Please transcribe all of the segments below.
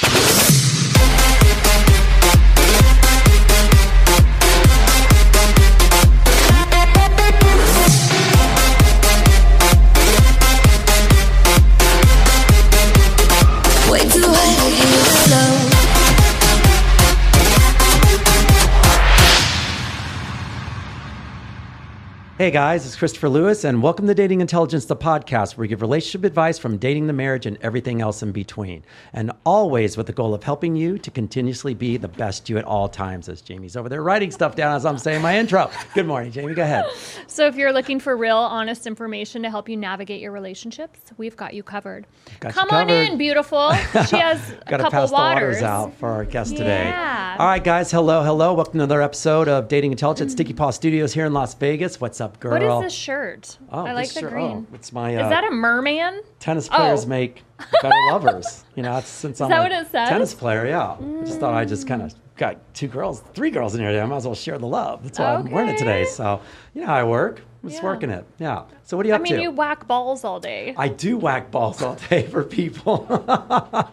Yeah. Hey guys, it's Christopher Lewis, and welcome to Dating Intelligence, the podcast where we give relationship advice from dating to marriage and everything else in between. And always with the goal of helping you to continuously be the best you at all times, as Jamie's over there writing stuff down as I'm saying my intro. Good morning, Jamie. Go ahead. So, if you're looking for real, honest information to help you navigate your relationships, we've got you covered. Got you Come on in, beautiful. She has a Got to couple pass the waters. waters out for our guest today. All right, guys. Hello, hello. Welcome to another episode of Dating Intelligence, Sticky Paw Studios here in Las Vegas. What's up, girl? What is this shirt? Oh, I like the shirt- green. Oh, it's my. Uh, Is that a merman? tennis players Oh. make better lovers. You know, since I'm a what it says? tennis player. Yeah, I just thought I just kind of got two girls, three girls in here. I might as well share the love. That's why I'm wearing it today. So you know how I work. I'm just Yeah. working it. Yeah. So what are you I up mean, to? you whack balls all day. I do whack balls all day for people.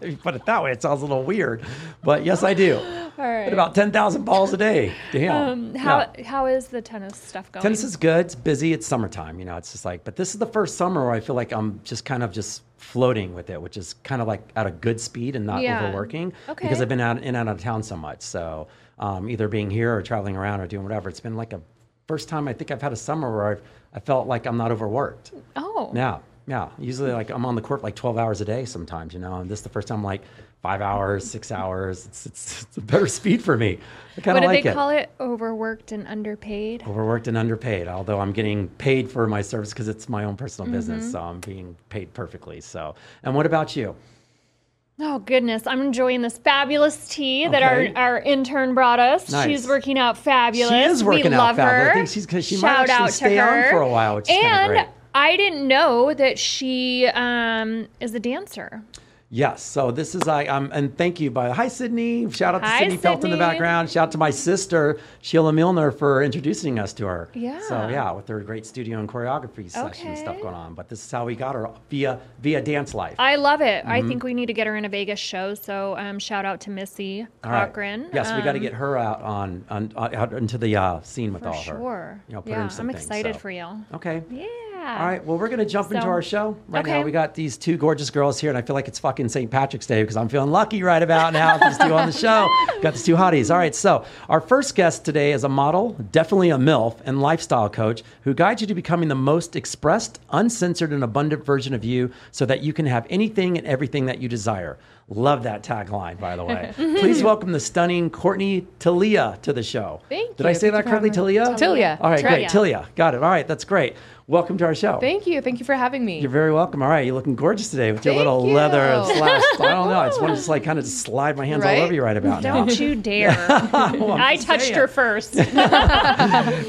if you put it that way, it sounds a little weird, but yes, I do. all right. Hit about ten thousand balls a day. Damn. um, how Yeah. how is the tennis stuff going? Tennis is good. It's busy. It's summertime. You know, it's just like, but this is the first summer where I feel like I'm just kind of just floating with it, which is kind of like at a good speed and not Yeah. overworking because I've been out in and out of town so much. So um, either being here or traveling around or doing whatever. It's been like a first time I think I've had a summer where I've, I felt like I'm not overworked. oh. Yeah, yeah. Usually, like I'm on the court like 12 hours a day sometimes, you know. And this is the first time like five hours, six hours. It's it's, it's a better speed for me. I kind of like it. What do they it. call it? Overworked and underpaid? Overworked and underpaid. Although I'm getting paid for my service because it's my own personal Mm-hmm. business, so I'm being paid perfectly. So, and what about you? Oh goodness, I'm enjoying this fabulous tea that Okay. our, our intern brought us. Nice. She's working out fabulous. She is working we out love fabulous. her. I think she's- 'cause she might Shout actually out stay to on her. for a while, which is and great. I didn't know that she um, is a dancer. Yes. So this is I. Um, and thank you. By hi Sydney. Shout out to Hi, Sydney Felt in the background. Shout out to my sister Sheila Milner for introducing us to her. Yeah. So yeah, with her great studio and choreography session stuff going on. But this is how we got her via via Dance Life. I love it. I Mm-hmm. think we need to get her in a Vegas show. So um, shout out to Missy All right. Cochran. Yes, we got to Um, get her out on, on, on out into the uh, scene with all her. sure. You know, put her yeah, in some I'm things, excited so. for you. Okay. Yeah. All right. Well, we're going to jump into our show right now. We got these two gorgeous girls here, and I feel like it's fucking St. Patrick's Day because I'm feeling lucky right about now. These two on the show. Got these two hotties. All right. So, our first guest today is a model, definitely a MILF, and lifestyle coach who guides you to becoming the most expressed, uncensored, and abundant version of you so that you can have anything and everything that you desire. Love that tagline, by the way. Please welcome the stunning Courtney Talia to the show. Thank Did I say Thank that you correctly, Talia? me. Tilia. All right, great. Tilia. Tilia. Got it. All right, that's great. Welcome to our show. Thank you. Thank you for having me. You're very welcome. All right, you're looking gorgeous today with your Thank little you. leather slash. I don't know. I just want to just like kind of just slide my hands all over you right about now. Don't you dare. Well, I'm I just touched saying. her first.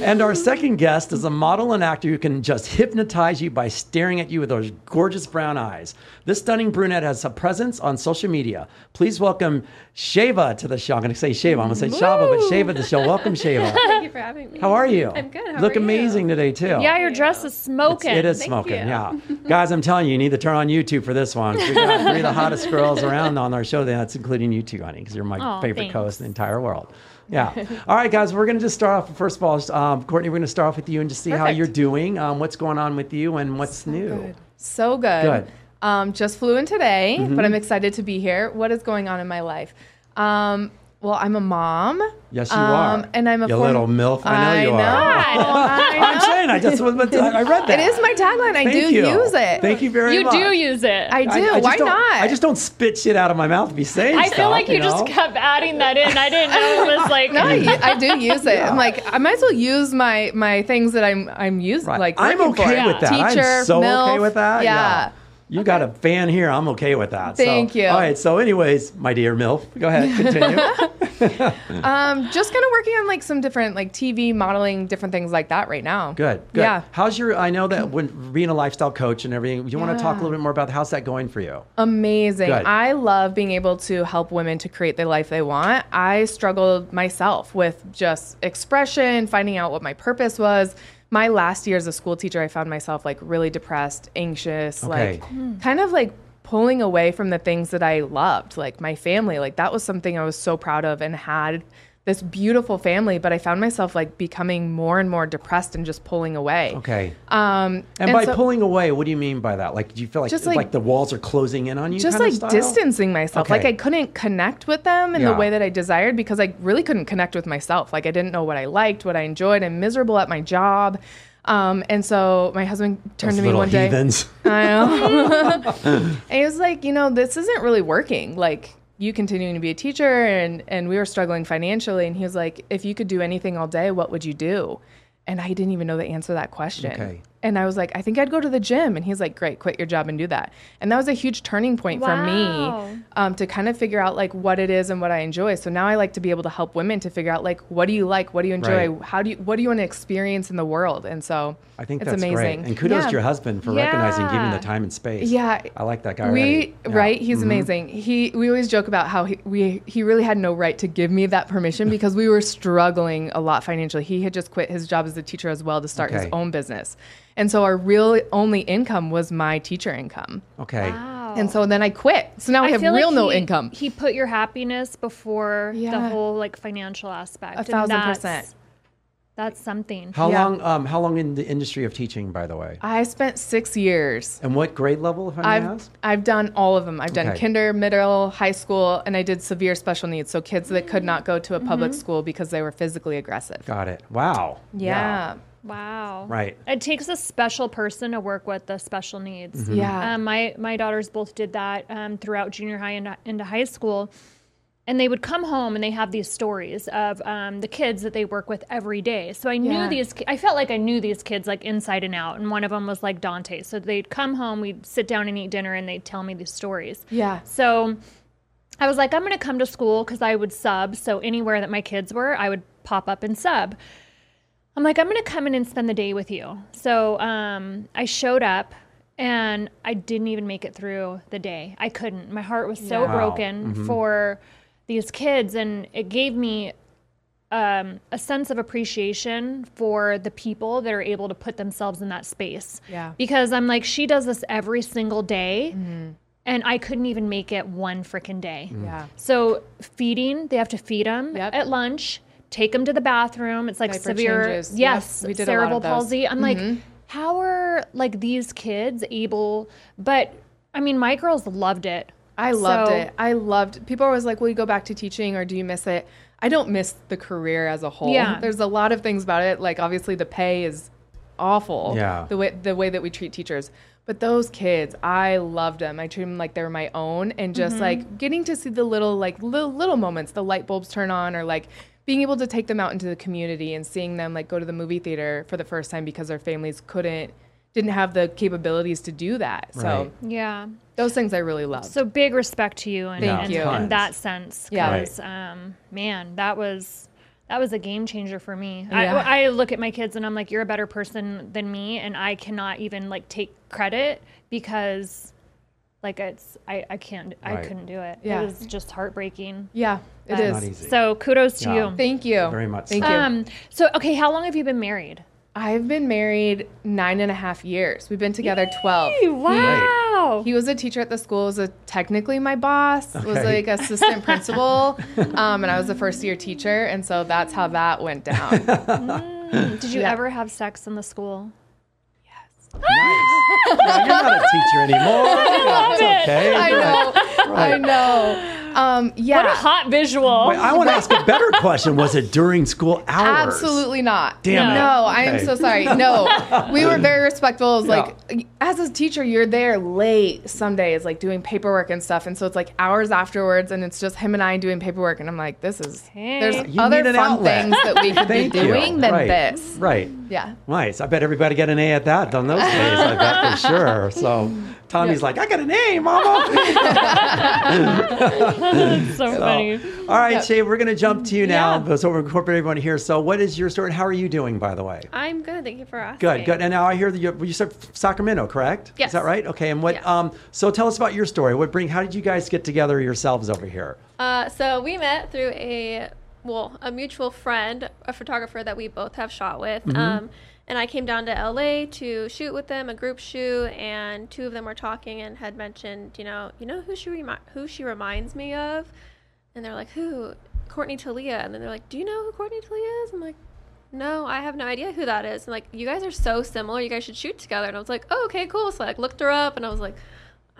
And our second guest is a model and actor who can just hypnotize you by staring at you with those gorgeous brown eyes. This stunning brunette has a presence on social media. Please welcome Shava to the show. I'm going to say Shava. I'm going to say Shava, but Shava to the show. Welcome, Shava. Thank you for having me. How are you? I'm good. How look are you? amazing today too. yeah, your dress is smoking. It is Thank smoking, you. yeah. Guys, I'm telling you, you need to turn on YouTube for this one. We got three of the hottest girls around on our show. That's including you two, honey, because you're my favorite thanks. co-host in the entire world. Yeah. All right, guys, we're going to just start off. First of all, um, Courtney, we're going to start off with you and just see how you're doing, um, what's going on with you, and what's new. Good. So good. Good. Um, just flew in today, but I'm excited to be here. What is going on in my life? Um, well, I'm a mom. Yes, you um, are. And I'm a You form- little MILF. I know you are. I'm saying, I just was, I read that. It is my tagline. I Thank do you. use it. Thank you very You much. You do use it. I do. just Why don't- I just don't spit shit out of my mouth to be saying I stuff. feel like you, know? just kept adding that in. I didn't know it was like. No, I, u- I do use it. I'm like, I might as well use my my things that I'm I'm using. Right. Like I'm okay for. with that. I'm Teacher, so okay with that. Yeah. You got a fan here. I'm okay with that. So- Thank you. All right. So, anyways, my dear MILF, go ahead, continue. Um, just kind of working on like some different like TV modeling, different things like that right now. Good. Good. Yeah. How's your? I know that when being a lifestyle coach and everything, you want to talk a little bit more about how's that going for you? Amazing. Good. I love being able to help women to create the life they want. I struggled myself with just expression, finding out what my purpose was. My last year as a school teacher, I found myself like really depressed, anxious, Okay. like hmm. kind of like pulling away from the things that I loved, like my family. Like that was something I was so proud of and had this beautiful family, but I found myself like becoming more and more depressed and just pulling away. Okay. Um, And, by so- pulling away, what do you mean by that? Like, do you feel like Just like, like- the walls are closing in on you? just like distancing myself Okay. like i couldn't connect with them in Yeah. the way that i desired because i really couldn't connect with myself like i didn't know what i liked what i enjoyed i'm miserable at my job um, and so my husband turned Those to me one day heathens. I know. and he was like, you know, this isn't really working. Like you continuing to be a teacher and and we were struggling financially and he was like, if you could do anything all day, what would you do? And I didn't even know the answer to that question. Okay. And I was like, I think I'd go to the gym. And he's like, great, quit your job and do that. And that was a huge turning point for me um, to kind of figure out like what it is and what I enjoy. So now I like to be able to help women to figure out like, what do you like? What do you enjoy? Right. How do you, what do you want to experience in the world? And so I think it's that's amazing. great. And kudos Yeah. to your husband for recognizing giving the time and space. Yeah. I like that guy. we already. Yeah. Mm-hmm. right he's amazing he we always joke about how he we he really had no right to give me that permission because we were struggling a lot financially he had just quit his job as a teacher as well to start his own business and so our real only income was my teacher income Okay. Wow. and so then i quit so now i, have real like no he- income He put your happiness before the whole like financial aspect. A and thousand that's- percent. That's something. How Yeah. long? Um, how long in the industry of teaching, by the way? i spent six years And what grade level, if I I've ask? I've done all of them. I've done Okay. kinder, middle, high school, and I did severe special needs. So kids that could not go to a public school because they were physically aggressive. Got it. Wow. Yeah. Wow. Right. It takes a special person to work with the special needs. Mm-hmm. Yeah. Um, my my daughters both did that um, throughout junior high and into high school, and they would come home and they have these stories of um, the kids that they work with every day. So I knew Yeah. these. I felt like I knew these kids like inside and out. And one of them was like Dante. So they'd come home, we'd sit down and eat dinner, and they'd tell me these stories. Yeah. So I was like, I'm going to come to school because I would sub. So anywhere that my kids were, I would pop up and sub. I'm like, I'm going to come in and spend the day with you. So um, I showed up and I didn't even make it through the day. I couldn't. My heart was so Wow. broken for these kids. And it gave me um, a sense of appreciation for the people that are able to put themselves in that space. Yeah. Because I'm like, she does this every single day. Mm-hmm. And I couldn't even make it one freaking day. Yeah. So feeding, they have to feed them Yep. at lunch, take them to the bathroom. It's like Diaper severe, changes. Yep, yes, we did a lot cerebral of. Mm-hmm. palsy. I'm like, how are like these kids able? But I mean, my girls loved it. I loved So- it. I loved. People are always like, "Will you go back to teaching, or do you miss it?" I don't miss the career as a whole. Yeah. There's a lot of things about it. Like obviously, the pay is awful. Yeah. The way the way that we treat teachers, but those kids, I loved them. I treat them like they were my own, and just Mm-hmm. like getting to see the little like little little moments, the light bulbs turn on, or like being able to take them out into the community and seeing them like go to the movie theater for the first time because their families couldn't didn't have the capabilities to do that. So Right. Yeah. those things I really love. So big respect to you and, Thank and, you. in that sense. Yeah. Right. 'cause, um, man, that was that was a game changer for me. Yeah. I, I look at my kids and I'm like, you're a better person than me, and I cannot even like take credit because like it's I I can't I couldn't do it. Yeah. It was just heartbreaking. yeah, it But- is. So kudos to Yeah. you. Thank you. Very much Thank so. you. Um. So okay, how long have you been married? I've been married nine and a half years. We've been together 12. Wow. He was a teacher at the school, was a, technically my boss, was like assistant principal, um, and I was a first year teacher. And so that's how that went down. Did you Yeah. ever have sex in the school? Nice. Yeah, you're not a teacher anymore. Yeah, it's okay. I know. I know. Um, yeah. What a hot visual. Wait, I want to ask a better question. Was it during school hours? Absolutely not. Damn it. No, I am so sorry. No, we were very respectful. It was like, as a teacher, you're there late some days, like doing paperwork and stuff. And so it's like hours afterwards, and it's just him and I doing paperwork. And I'm like, this is, Hey. there's You other fun outlet. things that we could be Thank you. doing than right. this. Right. Yeah. Nice. I bet everybody got an A at that on those days. I bet for sure. So Tommy's like, I got an A, Mama. so funny. All right, Shay, we're going to jump to you now. Yeah. So we're incorporating everyone here. So, what is your story? and How are you doing, by the way? I'm good. Thank you for asking. Good, good. And now I hear that you, you said Sacramento, correct? Yes. Is that right? Okay. And what? Yeah. Um. So tell us about your story. What bring? How did you guys get together yourselves over here? Uh, so we met through a well, a mutual friend, a photographer that we both have shot with. Mm-hmm. Um, and I came down to LA to shoot with them, a group shoot, and two of them were talking and had mentioned, you know, you know who she remi- who she reminds me of, and they're like, who? Courtney Talia, and then they're like, do you know who Courtney Talia is? I'm like. No, I have no idea who that is. And like, you guys are so similar. You guys should shoot together. And I was like, oh, okay, cool. So I like, looked her up, and I was like,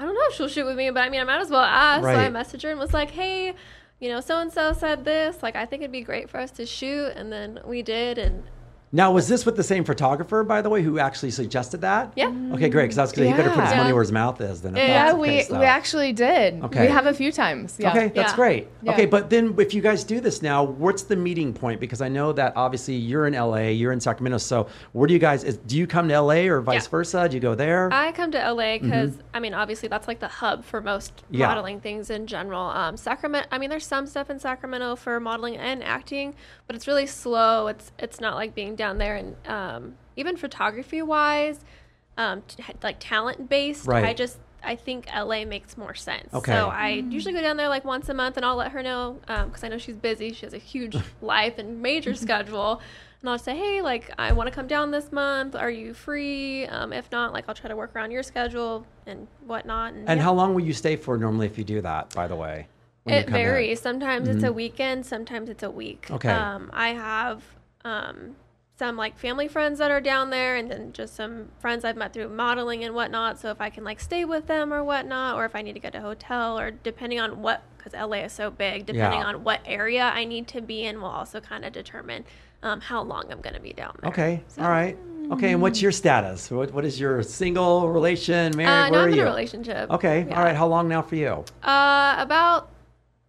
I don't know if she'll shoot with me, but I mean, I might as well ask. So I messaged her and was like, hey, you know, so and so said this. Like, I think it'd be great for us to shoot. And then we did. And Now, was this with the same photographer, by the way, who actually suggested that? yeah. Okay, great. Because I was going to he better put his Yeah. money where his mouth is. Then Yeah, Yeah, we, though. we actually did. Okay. We have a few times. Yeah. Okay, that's Yeah. great. Yeah. Okay, but then if you guys do this now, what's the meeting point? Because I know that obviously you're in LA, you're in Sacramento. So where do you guys? Is, do you come to LA or vice Yeah. versa? Do you go there? I come to LA because, I mean, obviously that's like the hub for most Mm-hmm. Yeah. modeling things in general. Um, Sacramento, I mean, there's some stuff in Sacramento for modeling and acting, but it's really slow. It's it's not like being down there and um, even photography wise, um, t- like talent based. Right. I just I think LA makes more sense. Okay. So I usually go down there like once a month, and I'll let her know because I know she's busy. She has a huge life and major schedule. And I'll say, hey, like, I want to come down this month. Are you free? Um, if not, like, I'll try to work around your schedule and whatnot. And, and yeah. how long will you stay for normally if you do that? By the way, when you it come in? varies. Sometimes it's a weekend. Sometimes it's a week. Okay. Um, I have um, some like family friends that are down there, and then just some friends I've met through modeling and whatnot. So if I can like stay with them or whatnot, or if I need to get a hotel, or depending on what, because LA is so big, depending Yeah. on what area I need to be in, will also kind of determine um, how long I'm going to be down there. Okay, So- all right. Okay, and what's your status? What, what is your single relation, married? Uh, Where no, are I'm in you? a relationship. Okay, Yeah. all right. How long now for you? Uh, about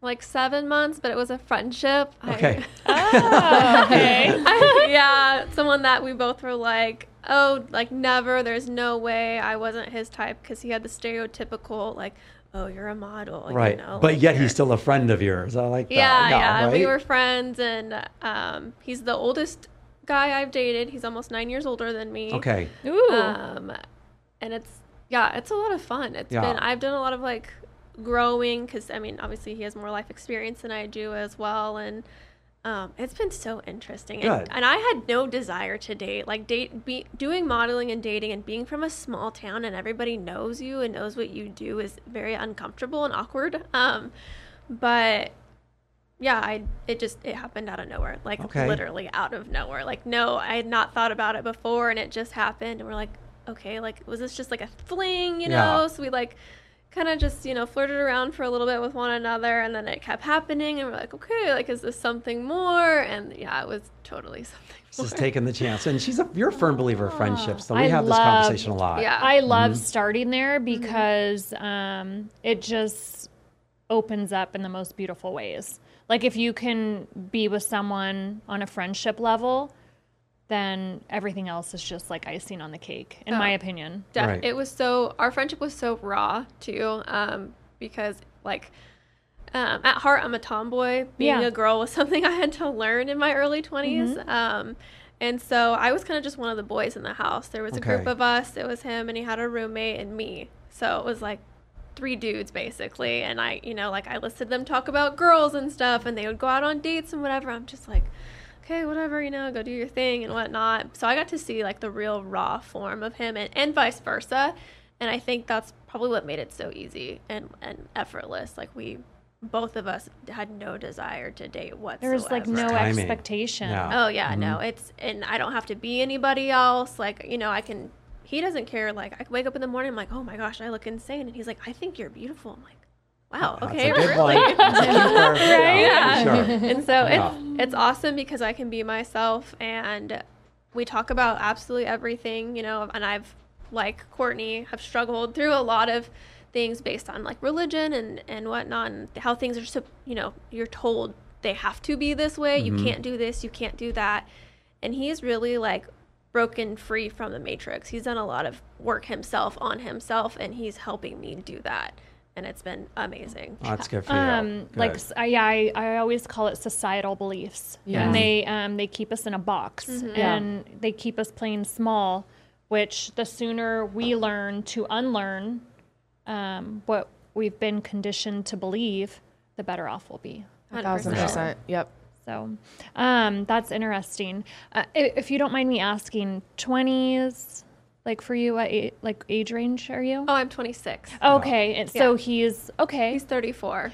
like seven months, but it was a friendship. I- Okay. okay. yeah, someone that we both were like, oh, like never. There's no way I wasn't his type because he had the stereotypical like, oh, you're a model, right, You know, but like, yet you're- he's still a friend of yours. I like that. Yeah, yeah. We were friends, and um, he's the oldest guy I've dated. He's almost nine years older than me. Okay. Ooh. Um, and it's yeah, it's a lot of fun. It's Yeah. been I've done a lot of like growing because I mean obviously he has more life experience than I do as well, and um, it's been so interesting. And, and I had no desire to date, like date, be doing modeling and dating, and being from a small town and everybody knows you and knows what you do is very uncomfortable and awkward. Um, but yeah, I it just it happened out of nowhere, like Okay. literally out of nowhere. Like no, I had not thought about it before, and it just happened, and we're like, okay, like was this just like a fling, you Yeah. know? So we like kind of just you know flirted around for a little bit with one another, and then it kept happening, and we're like, okay, like is this something more? And yeah, it was totally something. More. Just taking the chance, and she's a you're a firm believer of friendships, so we I have this conversation a lot. Yeah. I love Mm-hmm. starting there because um, it just opens up in the most beautiful ways. Like if you can be with someone on a friendship level, then everything else is just like icing on the cake, in my Oh. opinion. Def- Right. It was so our friendship was so raw too, um, because like um, at heart I'm a tomboy. Being Yeah. a girl was something I had to learn in my early 20s. Mm-hmm. Um, and so I was kind of just one of the boys in the house. There was a group of us. It was him, and he had a roommate and me. So it was like three dudes basically. And I, you know, like I listed them talk about girls and stuff, and they would go out on dates and whatever. I'm just like, okay, whatever, you know, go do your thing and whatnot. So I got to see like the real raw form of him and, and vice versa. And I think that's probably what made it so easy and, and effortless. Like we, both of us had no desire to date whatsoever. There was like no Timing. expectation. Yeah. Oh yeah, no, mm-hmm. it's and I don't have to be anybody else. Like you know, I can. He doesn't care. Like I wake up in the morning, I'm like, oh my gosh, I look insane, and he's like, I think you're beautiful. I'm like, wow, okay, a good really. one. That's a keeper. Yeah, Yeah. Sure. and so Yeah. it's it's awesome because I can be myself, and we talk about absolutely everything, you know. And I've like Courtney have struggled through a lot of things based on like religion and and whatnot, and how things are so you know you're told they have to be this way. You can't do this. You can't do that. And he's really like broken free from the matrix. He's done a lot of work himself on himself, and he's helping me do that, and it's been amazing. Oh, that's good for you. um like Good. s- I, yeah, I, I always call it societal beliefs Yeah. and they um they keep us in a box Yeah. and they keep us playing small which the sooner we learn to unlearn um, what we've been conditioned to believe the better off we'll be A thousand 100%. Yep. so um, that's interesting uh, if you don't mind me asking 20s like for you what a- like age range are you Oh, I'm 26. okay and so Yeah. he's okay He's 34.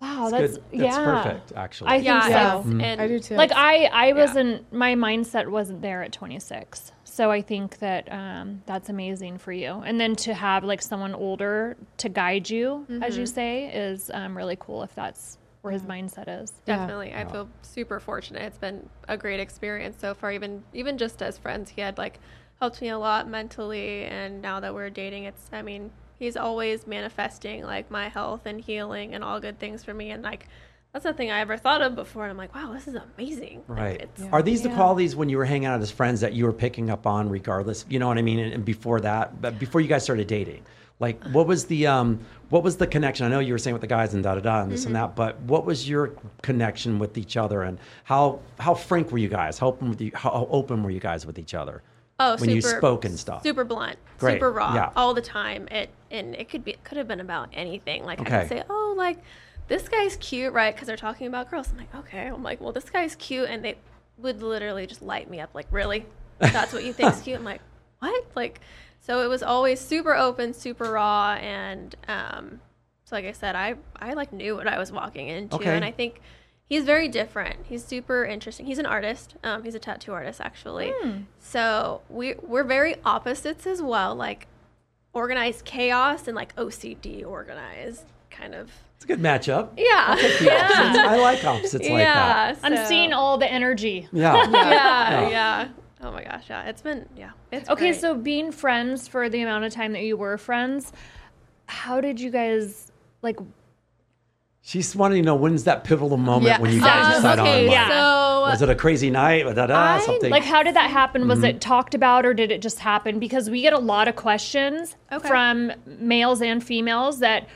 wow That's that's, good. That's yeah perfect, actually. I think Yeah, so. Yeah. it's- and I do too. like I, I wasn't my mindset wasn't there at 26 so i think that um, that's amazing for you and then to have like someone older to guide you as you say is um, really cool if that's where his mindset is Yeah. Definitely. I feel super fortunate. It's been a great experience so far even even just as friends. He had like helped me a lot mentally and now that we're dating it's I mean, he's always manifesting like my health and healing and all good things for me and like that's nothing I ever thought of before and I'm like, wow, this is amazing. Like, Right. it's, Are these the Yeah. qualities when you were hanging out as friends that you were picking up on regardless? You know what I mean? And, and before that, but before you guys started dating, like what was the um what was the connection? I know you were saying with the guys and da da da and this Mm-hmm. and that, but what was your connection with each other and how how frank were you guys? How open with you, how open were you guys with each other? Oh, when you super- spoke and stuff. Super blunt, Great, super raw, yeah. all the time. It and it could be it could have been about anything. Like I Okay. could say, oh, like this guy's cute, right? Because they're talking about girls. I'm like, okay. I'm like, well, this guy's cute, and they would literally just light me up. Like, really? That's what you think's cute? I'm like, what? Like, so it was always super open, super raw, and um, so like I said, I I like knew what I was walking into, Okay. and I think. He's very different. He's super interesting. He's an artist. Um, he's a tattoo artist, actually. So we we're very opposites as well, like organized chaos and like OCD organized kind of. It's a good matchup. Yeah. The opposites. I like opposites like that. yeah. i'm seeing all the energy Yeah. Yeah, Yeah. yeah. Oh my gosh, yeah. It's been yeah. It's okay great. so being friends for the amount of time that you were friends how did you guys like She's wanting to know when's that pivotal moment Yeah. when you guys Um, decide okay, on like, so was it a crazy night? Da, da, I- something. Like, how did that happen? Was Mm-hmm. it talked about or did it just happen? Because we get a lot of questions Okay. from males and females that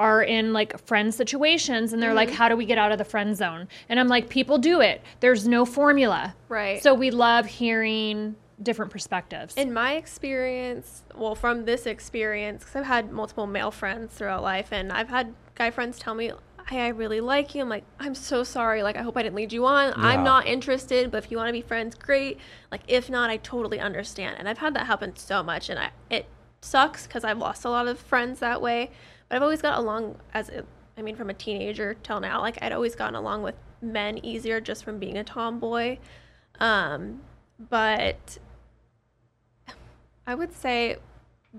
are in like friend situations and they're like, Mm-hmm. how do we get out of the friend zone? And I'm like, people do it. There's no formula. Right. So we love hearing different perspectives. in my experience, well, from this experience, because I've had multiple male friends throughout life, and I've had guy friends tell me, "Hey, I really like you." I'm like, "I'm so sorry. Like, I hope I didn't lead you on. Yeah. I'm not interested. But if you want to be friends, great. Like, if not, I totally understand." And I've had that happen so much, and I it sucks because I've lost a lot of friends that way. But I've always got along as I mean, from a teenager till now, like I'd always gotten along with men easier just from being a tomboy. Um, but I would say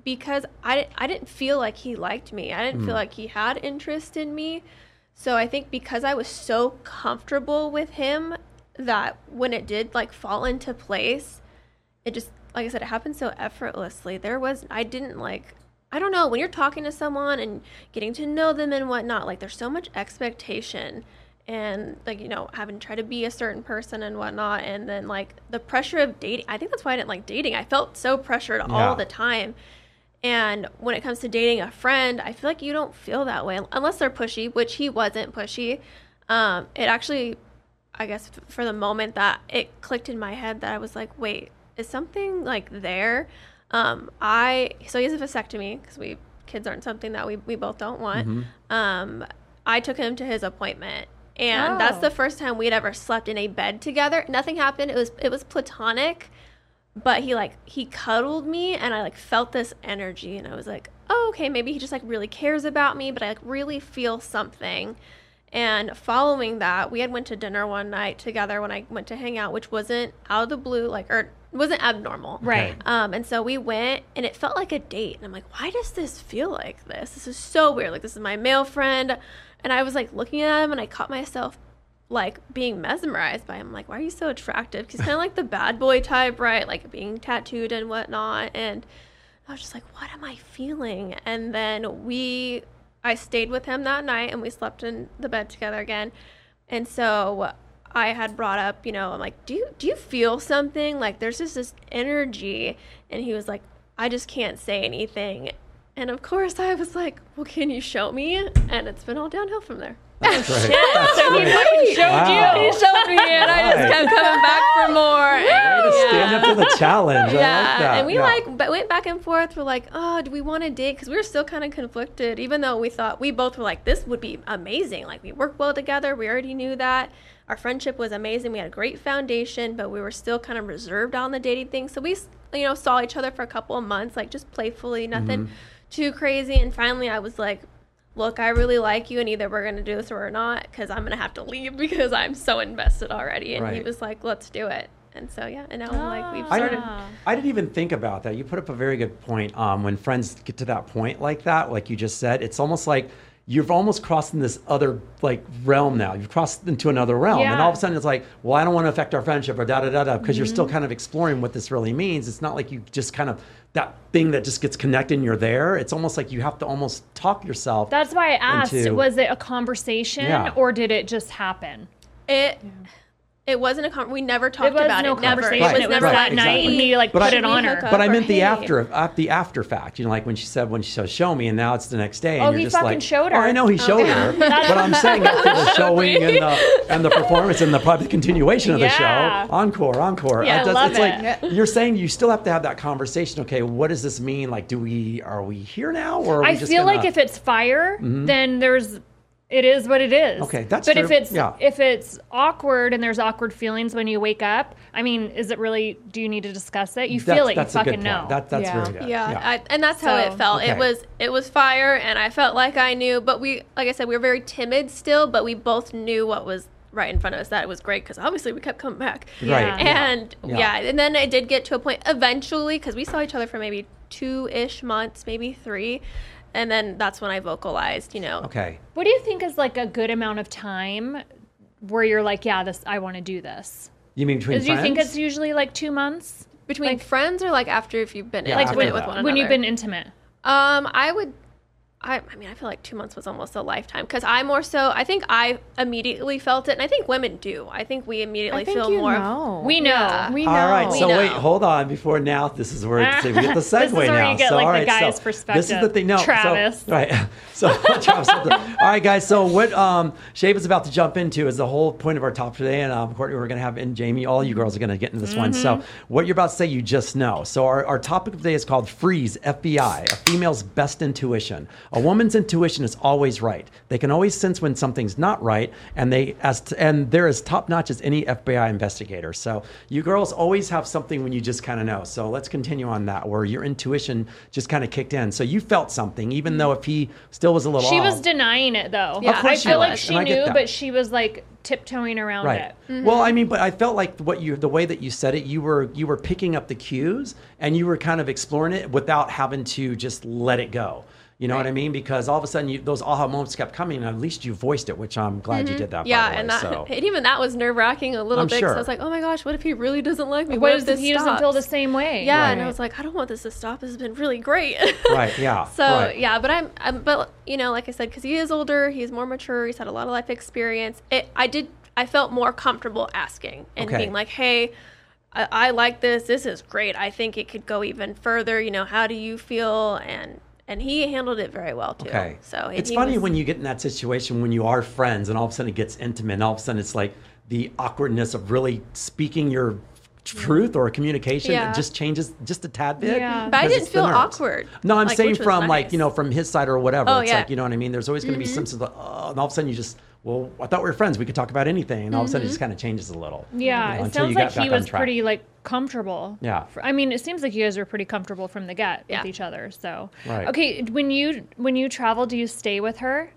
because I, I didn't feel like he liked me. I didn't feel like he had interest in me. So I think because I was so comfortable with him that when it did like fall into place, it just like I said, it happened so effortlessly. There was I didn't like I don't know, when you're talking to someone and getting to know them and whatnot, like there's so much expectation and like, you know, having to try to be a certain person and whatnot and then like the pressure of dating I think that's why I didn't like dating. I felt so pressured Yeah. all the time. And when it comes to dating a friend, I feel like you don't feel that way unless they're pushy, which he wasn't pushy. Um, it actually, I guess, f- for the moment that it clicked in my head that I was like, wait, is something like there? Um, I so he has a vasectomy because we kids aren't something that we, we both don't want. Um, I took him to his appointment, and that's Oh. the first time we'd ever slept in a bed together. Nothing happened. It was it was platonic but he like he cuddled me and i like felt this energy and i was like oh okay maybe he just like really cares about me but i like really feel something and following that we had went to dinner one night together when i went to hang out which wasn't out of the blue like or wasn't abnormal right. um, and so we went, and it felt like a date. And I'm like, why does this feel like this? This is so weird. Like, this is my male friend. And I was like looking at him, and I caught myself like being mesmerized by him. Like, why are you so attractive? He's kind of like the bad boy type, right? Like being tattooed and whatnot. And I was just like, what am I feeling? And then we, I stayed with him that night, and we slept in the bed together again. And so I had brought up, you know, I'm like, do you do you feel something? Like there's just this energy, and he was like, I just can't say anything. And of course, I was like, well, can you show me? And it's been all downhill from there. That's great. so he fucking showed Wow. you. He showed me, and I just kept coming back for more. Way to stand up to the challenge. I yeah, like that. and we Yeah. like but went back and forth. We're like, oh, do we want to date? Because we were still kind of conflicted, even though we thought we both were like, this would be amazing. Like we work well together. We already knew that. Our friendship was amazing. We had a great foundation, but we were still kind of reserved on the dating thing. So we, you know, saw each other for a couple of months, like just playfully, nothing Mm-hmm. too crazy. And finally, I was like. Look, I really like you, and either we're gonna do this or we're not, because I'm gonna have to leave because I'm so invested already. And he was like, "Let's do it." And so yeah, and now I'm like, we've I started. didn't, I didn't even think about that. You put up a very good point. Um, when friends get to that point like that, like you just said, it's almost like you've almost crossed in this other like realm now. You've crossed into another realm, and all of a sudden it's like, well, I don't want to affect our friendship or da da da da, because you're Mm-hmm. still kind of exploring what this really means. It's not like you just kind of that thing that just gets connected and you're there. It's almost like you have to almost talk yourself. That's why I asked, Into- was it a conversation Yeah. or did it just happen? It it wasn't a con- we never talked It was about no it. Never. conversation. It was It was never Right, that like, night and he like But put I- it on We her. hook up. but I meant the "Hey." after, uh, the after fact. You know, like when she said when she said show me, and now it's the next day, and Oh, you're he just fucking like, showed Oh, her. I know he showed her, but I'm saying after the showing and the and the performance and the probably continuation of the Yeah. show, encore, encore. Yeah, I does- love it's it. like you're saying you still have to have that conversation. Okay, what does this mean? Like, do we are we here now, or are we I just feel gonna- Mm-hmm. like if it's fire, then there's it is what it is. Okay, that's But if it's Yeah. if it's awkward and there's awkward feelings when you wake up, I mean, is it really? Do you need to discuss it? You that's, feel it. You that's a good fucking point. know. That, that's Yeah. very good. Yeah, I, and that's how it felt. Okay. It was it was fire, and I felt like I knew. But we, like I said, we were very timid still, but we both knew what was right in front of us. That it was great because obviously we kept coming back. Right. Yeah. And Yeah. yeah. and then it did get to a point eventually because we saw each other for maybe two ish months, maybe three, and then that's when I vocalized. You know, Okay. what do you think is like a good amount of time where you're like, yeah, this I want to do this? You mean between Do you friends? think it's usually like two months? between Like- friends or like after if you've been Yeah, like after with, that. with one when you've been intimate? Um, I would. I, I mean, I feel like two months was almost a lifetime because I more so. I think I immediately felt it, and I think women do. I think we immediately I think feel you more. know. We know. Yeah. We know. All right, so know. wait, hold on. Before now, this is where so we get the this segue is where now. you get, so, like, all the guy's so This is perspective. the thing. No, Travis. So, right. So, Travis. all right, guys. So, what um, Shave is about to jump into is the whole point of our topic today, and um, Courtney, we're going to have and Jamie, all you girls are going to get into this one. So, Mm-hmm. what you're about to say, you just know. So, our, our topic of the day is called Freeze FBI: A Female's Best Intuition. A woman's intuition is always right. They can always sense when something's not right, and they as t- and they're as top notch as any FBI investigator. So you girls always have something when you just kind of know. So let's continue on that, where your intuition just kind of kicked in. So you felt something, even though if he still was a little She off. was denying it though. Yeah, Of course I she feel like was, she and I get knew, but she was like tiptoeing around Right. it. Mm-hmm. Well, I mean, but I felt like what you, the way that you said it, you were you were picking up the cues and you were kind of exploring it without having to just let it go. You know what I mean? Because all of a sudden, you, those aha moments kept coming, and at least you voiced it, which I'm glad you did that. Mm-hmm. Yeah, by the and way, that so. and even that was nerve wracking a little I'm bit. 'cause sure. I was like, oh my gosh, what if he really doesn't like me? What if if this he doesn't feel the same way? Yeah, and I was like, I don't want this to stop. This has been really great. Right, yeah, So right. yeah, but I'm, I'm, but you know, like I said, because he is older, he's more mature, he's had a lot of life experience. It, I did, I felt more comfortable asking and Okay. being like, hey. I, I like this. This is great. I think it could go even further. You know, how do you feel? And and he handled it very well too. Okay. So and it's funny was- when you get in that situation when you are friends and all of a sudden it gets intimate and all of a sudden it's like the awkwardness of really speaking your truth or communication Yeah. it just changes just a tad bit. Yeah. But I didn't feel nerves. awkward, No, I'm like, saying which was from like you know from his side or whatever. Oh, it's yeah. like you know what I mean. There's always going to be mm-hmm. some sort of oh, and all of a sudden you just well I thought we were friends. We could talk about anything, and all of a sudden it just mm-hmm. kind of changes a little. Yeah, you know, it sounds like got he was pretty like comfortable. Yeah. For- I mean, it seems like you guys were pretty comfortable from the get Yeah. with each other. So, Right. okay, when you when you travel, do you stay with her?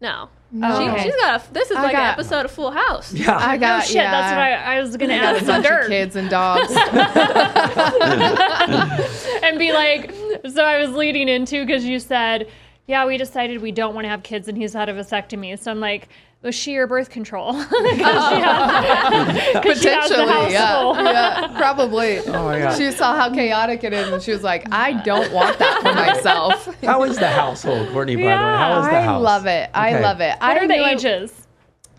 no. No. She, she's got a. This is I like an episode of Full House. Yeah. I got oh shit, yeah. that's what I, I was gonna I got ask bunch of dirt kids and dogs. and be like. So I was leading into because you said, yeah, we decided we don't want to have kids, and he's had a vasectomy. So I'm like. Was she your birth control? 'Cause she has, 'cause she has the house Potentially, yeah, yeah, probably. Oh my God. She saw how chaotic it is, and she was like, "I don't want that for myself." How is the household, Courtney? By the way, how is the I love it. I love it. What I are the knew I- ages?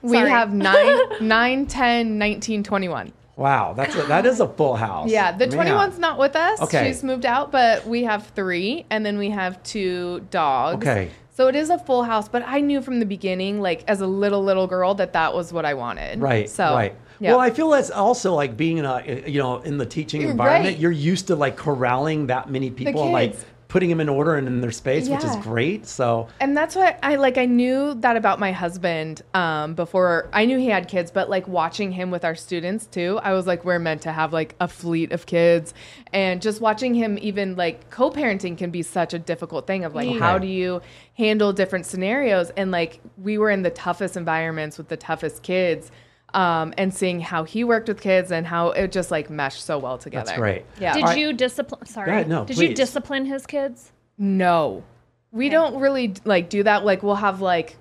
We have 9, 9, 10, 19, 21. Wow, that's a, that is a full house. Yeah, the Man. 21's not with us. Okay. She's moved out, but we have three, and then we have two dogs. Okay. So it is a full house, but I knew from the beginning, like as a little, little girl, that that was what I wanted. Right. So, right. Yeah. Well, I feel that's also like being in a you know in the teaching environment. Right. You're used to like corralling that many people, like. Putting them in order and in their space, which is great. So and that's why I like I knew that about my husband um, before. I knew he had kids, but like watching him with our students too, I was like, we're meant to have like a fleet of kids, and just watching him even like co-parenting can be such a difficult thing of like how do you handle different scenarios, and like we were in the toughest environments with the toughest kids. Um, and seeing how he worked with kids and how it just like meshed so well together. that's great. Yeah. Did All right. you discipline? Sorry. Go ahead, no, Did please. you discipline his kids? No, we don't really like do that. Like we'll have like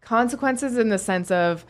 consequences in the sense of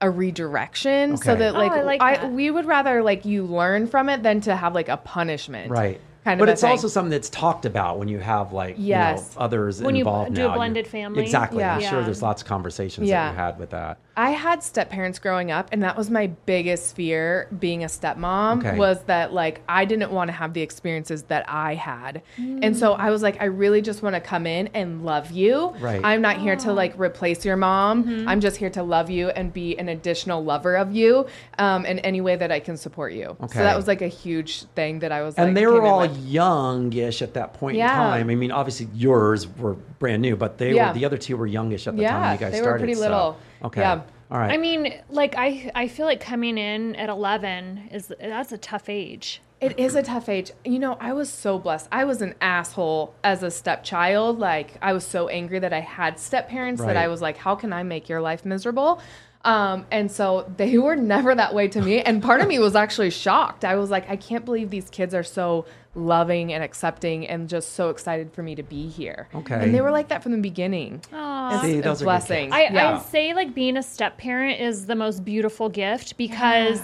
a redirection, so Okay. that Oh, like, I like I that. we would rather like you learn from it than to have like a punishment. Right. Kind but of a it's thing. also something that's talked about when you have like Yes. you know, others involved now. When you involved do a blended You- family? Exactly. I'm Yeah. sure there's lots of conversations Yeah. that you had with that. I had step parents growing up, and that was my biggest fear being a stepmom Okay. was that like I didn't want to have the experiences that I had. And so I was like, I really just want to come in and love you. Right. I'm not here to like replace your mom. I'm just here to love you and be an additional lover of you um, in any way that I can support you. Okay. So that was like a huge thing that I was And like, they were all with. youngish at that point Yeah. in time. I mean, obviously yours were brand new, but they Yeah. were the other two were youngish at the time Yeah, you guys started. they were started. pretty so- little. Okay. Yeah. All right. I mean, like I I feel like coming in at 11 is that's a tough age. It is a tough age. You know, I was so blessed. I was an asshole as a stepchild. Like, I was so angry that I had step parents that I was like, how can I make your life miserable? Um, and so they were never that way to me. And part of me was actually shocked. I was like, I can't believe these kids are so loving and accepting and just so excited for me to be here. Okay. And they were like that from the beginning. Aw. See, It's a those are good blessing. I, yeah. I'd say like being a step parent is the most beautiful gift because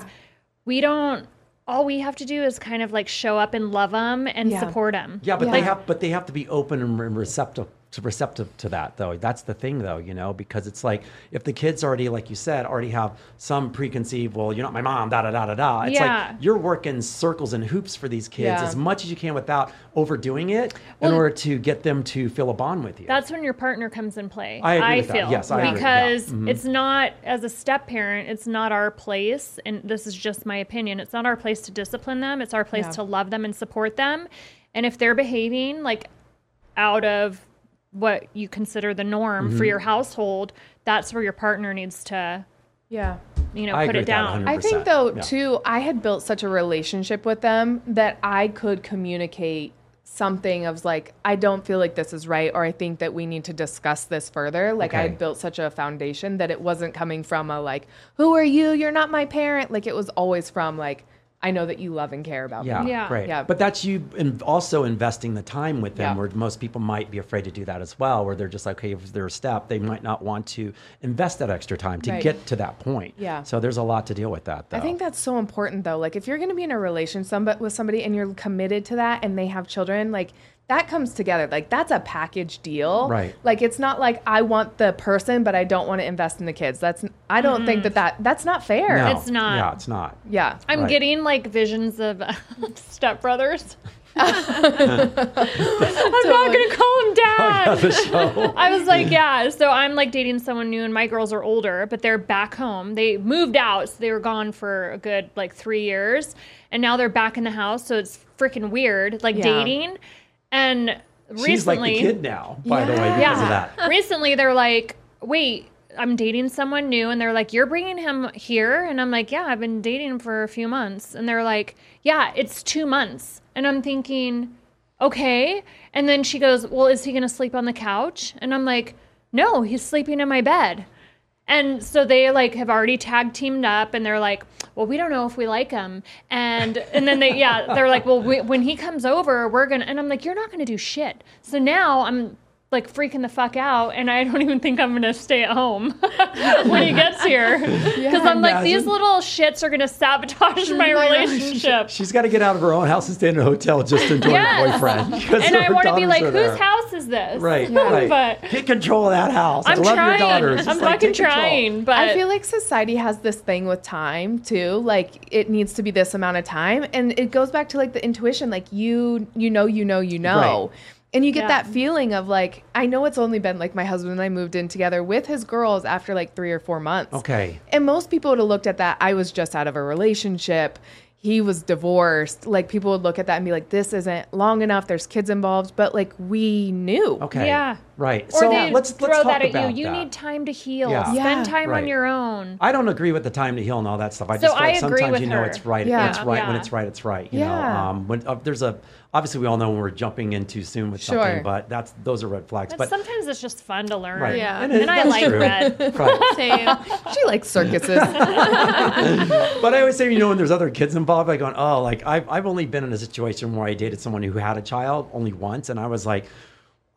we don't all we have to do is kind of like show up and love them and Yeah. support them. Yeah, but they have but they have to be open and receptive to receptive to that though. That's the thing though, you know, because it's like if the kids already, like you said, already have some preconceived, well, you're not my mom, da da da da da. It's Yeah. like you're working circles and hoops for these kids Yeah. as much as you can without overdoing it in order to get them to feel a bond with you. That's when your partner comes in play. I agree with that. feel Yes, I agree. Yeah. because Mhm. it's not as a step parent, it's not our place, and this is just my opinion. It's not our place to discipline them. It's our place Yeah. to love them and support them. And if they're behaving like out of what you consider the norm Mm-hmm. for your household, that's where your partner needs to, Yeah. you know, I put it down. I think though Yeah. too, I had built such a relationship with them that I could communicate something of like, I don't feel like this is right, or I think that we need to discuss this further. Like I Okay. had built such a foundation that it wasn't coming from a like, who are you? You're not my parent. Like it was always from like, I know that you love and care about Yeah, me. Yeah. great. Yeah. But that's you in also investing the time with them, Yeah. where most people might be afraid to do that as well, where they're just like, okay, if they're a step, they might not want to invest that extra time to Right. get to that point. Yeah. So there's a lot to deal with that, though. I think that's so important though. Like if you're going to be in a relation somebody, with somebody and you're committed to that and they have children, like that comes together. Like that's a package deal. Right. Like it's not like I want the person but I don't want to invest in the kids. That's I don't think that mm. that that's not fair. No. It's not. Yeah, it's not. Yeah. I'm Right. getting like visions of uh, stepbrothers. I'm not gonna call him dad. Oh, the show. I was like, yeah. So I'm like dating someone new, and my girls are older, but they're back home. They moved out, so they were gone for a good like three years, and now they're back in the house. So it's freaking weird, like Yeah. dating. And recently, She's like the kid now, by the way, because Yeah. of that. recently they're like, wait. I'm dating someone new, and they're like, "You're bringing him here," and I'm like, "Yeah, I've been dating him for a few months," and they're like, "Yeah, it's two months," and I'm thinking, okay. And then she goes, Well, is he going to sleep on the couch? And I'm like, No, he's sleeping in my bed. And so they like have already tag teamed up and they're like, well, we don't know if we like him. And and then they yeah, they're like, well, we, when he comes over, we're going to and I'm like, you're not going to do shit. So now I'm like freaking the fuck out and I don't even think I'm gonna stay at home when he gets here. Because I'm like, these little shits are gonna sabotage my relationship. She's got to get out of her own house and stay in a hotel just to enjoy Yes. her boyfriend. because And I want to be like, whose there. house is this? Right, right. But Get control of that house. I I'm love trying. your daughters. I'm like, fucking take control. trying. But I feel like society has this thing with time too. Like it needs to be this amount of time, and it goes back to like the intuition. Like you, you know, you know, you know, Right. And you get Yeah. that feeling of like I know it's only been like my husband and I moved in together with his girls after like three or four months. Okay. And most people would have looked at that. I was just out of a relationship. He was divorced. Like people would look at that and be like, "This isn't long enough. There's kids involved." But like we knew. Okay. Yeah. Right. or so they let's throw let's talk that at you. You that. need time to heal. Yeah. Spend time Right. on your own. I don't agree with the time to heal and all that stuff. I So just feel I like agree sometimes with you know her. it's right. Yeah. It's right when it's right. It's right. You Yeah. know, um, when uh, there's a obviously we all know when we're jumping in too soon with something, but that's those are red flags. But, But sometimes it's just fun to learn. right. Yeah. it- And I like true. red. Right. Same. She likes circuses. But I always say, you know, when there's other kids involved, I go, oh, like I've, I've only been in a situation where I dated someone who had a child only once, and I was like,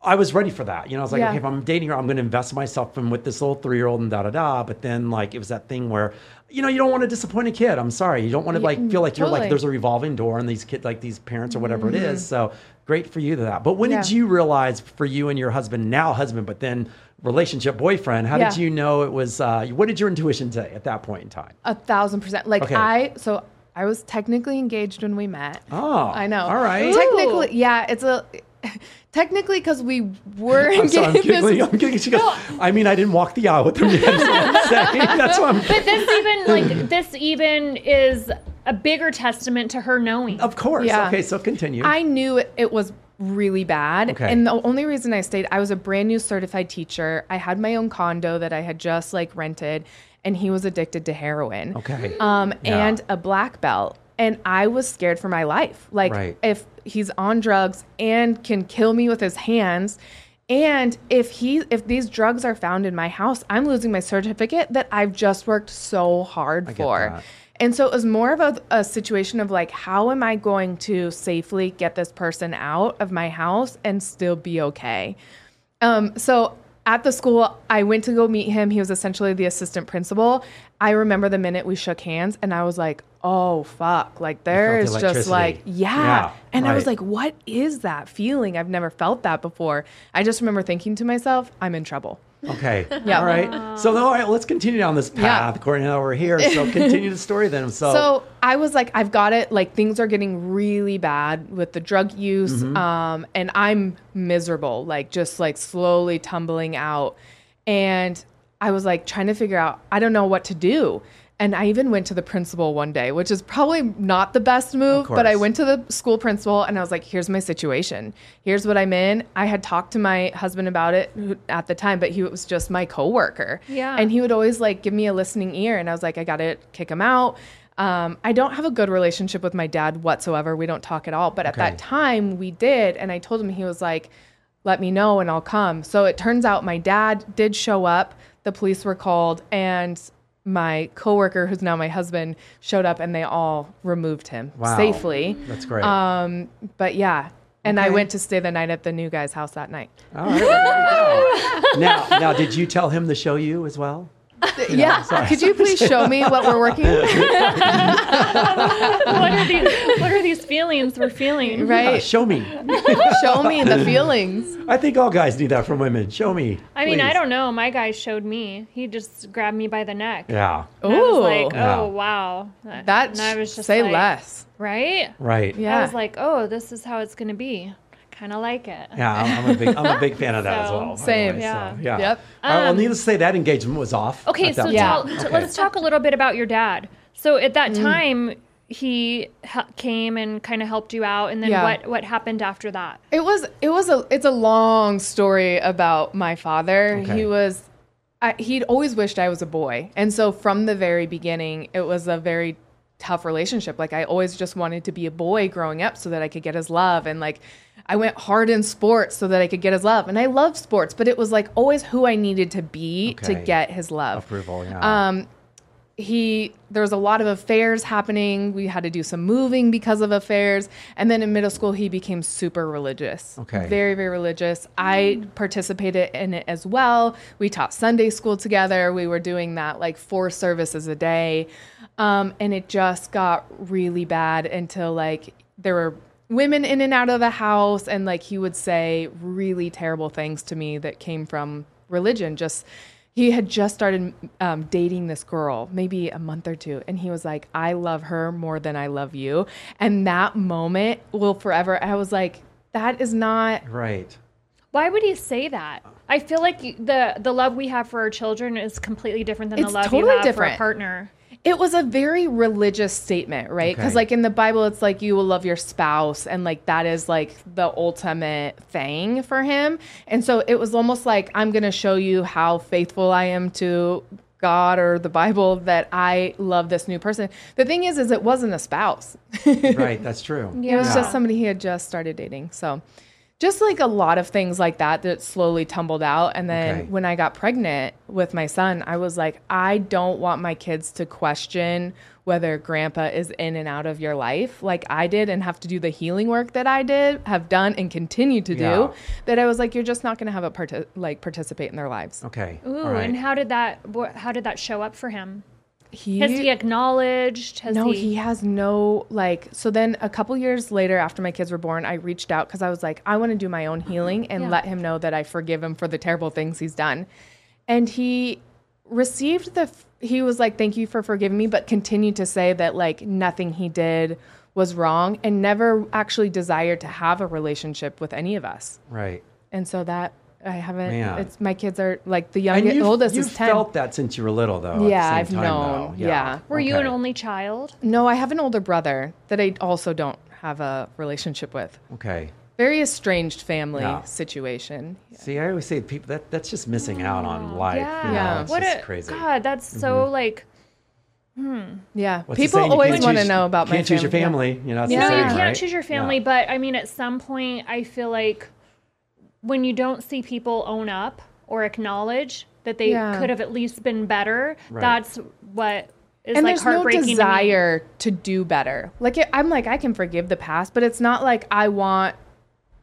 I was ready for that. You know, I was like, Yeah. okay, if I'm dating her, I'm going to invest myself in with this little three year old and da da da. But then, like, it was that thing where, you know, you don't want to disappoint a kid. I'm sorry, you don't want to like feel like you're like totally. Mm-hmm. there's a revolving door and these kids, like these parents or whatever it is. So great for you to that. But when did you realize for you and your husband, now husband, but then relationship boyfriend, how did you know it was? Uh, what did your intuition say at that point in time? A thousand percent. Like Okay. I, so I was technically engaged when we met. Oh, I know. All right. Technically, yeah, it's a technically because we were I'm sorry, I'm engaged. giggling. I'm giggling. She goes, I mean, I didn't walk the aisle with him yet. That's what I'm saying. That's what I'm. But this even like this even is a bigger testament to her knowing. Of course. Yeah. Okay, so continue. I knew it, it was really bad. Okay. And the only reason I stayed, I was a brand new certified teacher. I had my own condo that I had just like rented, and he was addicted to heroin. okay. Um, Yeah. and a black belt. And I was scared for my life. Like Right. if he's on drugs and can kill me with his hands, and if he if these drugs are found in my house, I'm losing my certificate that I've just worked so hard get for. And so it was more of a, a situation of like, how am I going to safely get this person out of my house and still be okay? Um, so at the school, I went to go meet him. He was essentially the assistant principal. I remember the minute we shook hands, and I was like, "Oh fuck!" Like there the just like, yeah. Yeah, and I was like, "What is that feeling? I've never felt that before." I just remember thinking to myself, "I'm in trouble." Okay. Yeah. All right. So, all right, let's continue down this path. According to how we're here. So, continue the story then. So, So I was like, I've got it. Like things are getting really bad with the drug use, Mm-hmm. um, and I'm miserable. Like just like slowly tumbling out, and I was like trying to figure out. I don't know what to do. And I even went to the principal one day, which is probably not the best move, but I went to the school principal and I was like, here's my situation. Here's what I'm in. I had talked to my husband about it at the time, but he was just my coworker. Yeah. And he would always like give me a listening ear. And I was like, I got to kick him out. Um, I don't have a good relationship with my dad whatsoever. We don't talk at all. But at Okay. that time, we did. And I told him, he was like, let me know and I'll come. So it turns out my dad did show up. The police were called and my coworker, who's now my husband, showed up and they all removed him Wow. safely. that's great. Um, but yeah. And I went to stay the night at the new guy's house that night. all right. There you go. now, now, did you tell him to show you as well? yeah. Could you please show me what we're working with? what are these what are these feelings we're feeling? Uh, Right. show me. show me the feelings. I think all guys need that from women. Show me. I mean, I don't know. My guy showed me. He just grabbed me by the neck. Yeah. And I was Ooh. like, Yeah. oh wow. That and I was just say like, less. Right? Right. Yeah. I was like, oh, this is how it's gonna be. Kind of like it. Yeah, I'm, I'm a big, I'm a big fan of that as well. same. way, Yeah. So, yeah. Yep. All right, well, Um, needless to say, that engagement was off. Okay, so tell, Yeah. Okay. let's talk a little bit about your dad. So at Mm. that time, he ha- came and kind of helped you out, and then Yeah. what what happened after that? It was it was a it's a long story about my father. Okay. He was I, he'd always wished I was a boy. And so from the very beginning, it was a very tough relationship. Like I always just wanted to be a boy growing up so that I could get his love and like I went hard in sports so that I could get his love. And I love sports, but it was like always who I needed to be to get his love. approval. Yeah. Um, he there was a lot of affairs happening. We had to do some moving because of affairs. And then in middle school he became super religious. Okay. Very, very religious. I participated in it as well. We taught Sunday school together. We were doing that like four services a day. Um, and it just got really bad until like there were women in and out of the house and like he would say really terrible things to me that came from religion just he had just started um, dating this girl maybe a month or two and he was like i love her more than i love you and that moment will forever i was like that is not Right. Why would he say that? I feel like the the love we have for our children is completely different than It's the love totally you have for different. a partner. It was a very religious statement right because Okay. like in the bible it's like you will love your spouse and like that is like the ultimate thing for him and so it was almost like i'm gonna show you how faithful i am to god or the bible that i love this new person the thing is is it wasn't a spouse Right. That's true. it was just somebody he had just started dating. So just like a lot of things like that that slowly tumbled out. And then Okay. when I got pregnant with my son, I was like, I don't want my kids to question whether grandpa is in and out of your life like I did and have to do the healing work that I did, have done and continue to do. Yeah. That I was like, you're just not going to have a part- like participate in their lives. Okay. Ooh, All right. and how did that wh- how did that show up for him? He, Has he acknowledged? Has no, he, he has no like. So then, a couple years later, after my kids were born, I reached out because I was like, I want to do my own healing and Yeah. let him know that I forgive him for the terrible things he's done. And he received the. He was like, "Thank you for forgiving me," but continued to say that like nothing he did was wrong, and never actually desired to have a relationship with any of us. Right. And so that I haven't. Man. It's my kids are like the youngest, you've, oldest you've is ten. felt that since you were little, though. at the Yeah, same I've time, known. though. Yeah. Were you an only child? No, I have an older brother that I also don't have a relationship with. Okay. Very estranged family Yeah. situation. See, I always say to people that that's just missing out on life. Yeah. You know? Yeah. It's what just a crazy. God, that's so like Hmm. Yeah. What's the People saying? You always can't want to choose- know about my Can't choose your family. family. You know, that's Yeah. the No, you can't right? choose your family, Yeah. but I mean, at some point, I feel like when you don't see people own up or acknowledge that they Yeah. could have at least been better, Right. that's what is And like there's no heartbreaking. to desire to do better. Like it, I'm like I can forgive the past, but it's not like I want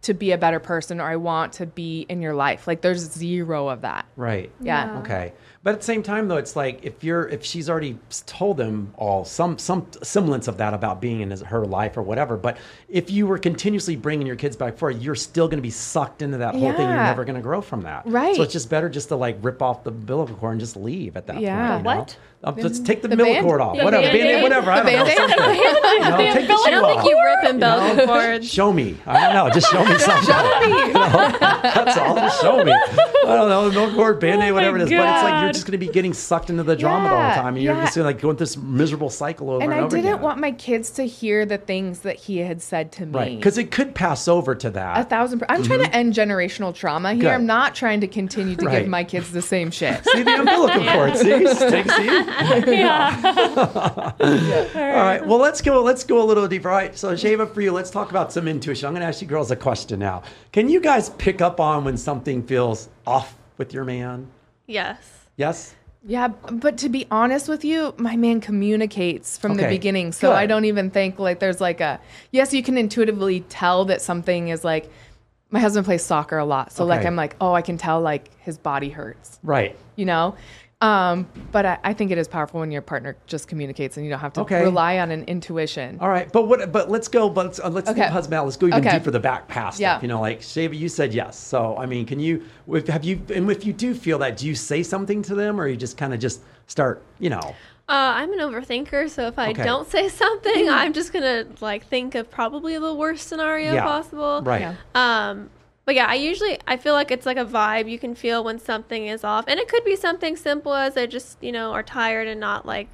to be a better person or I want to be in your life. Like there's zero of that. Right. Yeah. Okay. But at the same time, though, it's like if you're if she's already told them all some some semblance of that about being in his, her life or whatever. But if you were continuously bringing your kids back forward, you're still going to be sucked into that whole thing. You're never going to grow from that. Right. So it's just better just to like rip off the umbilical cord and just leave at that Yeah. point. you know? What? Um, let's take the, the umbilical band- cord off. the whatever. Band-Aid? Band-Aid, whatever. I don't know. Band-Aid? Something. You know, take the I shoe don't think off. you rip umbilical cords. Show me. I don't know. Just show me something. You know, that's all. Just show me. I don't know. Milk cord, band aid, Oh my whatever it is. But it's like you're God. just going to be getting sucked into the drama the whole time. And you're yeah. just like going through this miserable cycle over And and, I didn't want my kids to hear the things that he had said to me. Right. Because it could pass over to that. a thousand. Per- I'm trying to end generational trauma here. Mm-hmm. Good. I'm not trying to continue to Right. give my kids the same shit. See the umbilical cord. See, take a seat. All right. Well, let's go. Let's go a little deeper. All right. So, Shava, for you, let's talk about some intuition. I'm going to ask you girls a question now. Can you guys pick up on when something feels off with your man? Yes. Yes. Yeah, but to be honest with you, my man communicates from the beginning. So good. I don't even think like there's like a yes, you can intuitively tell that something is like my husband plays soccer a lot. So like I'm like, oh, I can tell like his body hurts, Right. you know? Um, but I, I think it is powerful when your partner just communicates and you don't have to Okay. rely on an intuition. All right, but what? But let's go. But let's, uh, let's Okay. leave husband out. Let's go even Okay. deeper the back past. Yeah. Stuff, you know, like Shava, you said yes. So I mean, can you? If, have you? And if you do feel that, do you say something to them, or you just kind of just start? You know. Uh, I'm an overthinker, so if I Okay. don't say something, I'm just gonna like think of probably the worst scenario Yeah. possible. Right. Yeah. Um, but yeah, I usually I feel like it's like a vibe you can feel when something is off, and it could be something simple as they just you know are tired and not like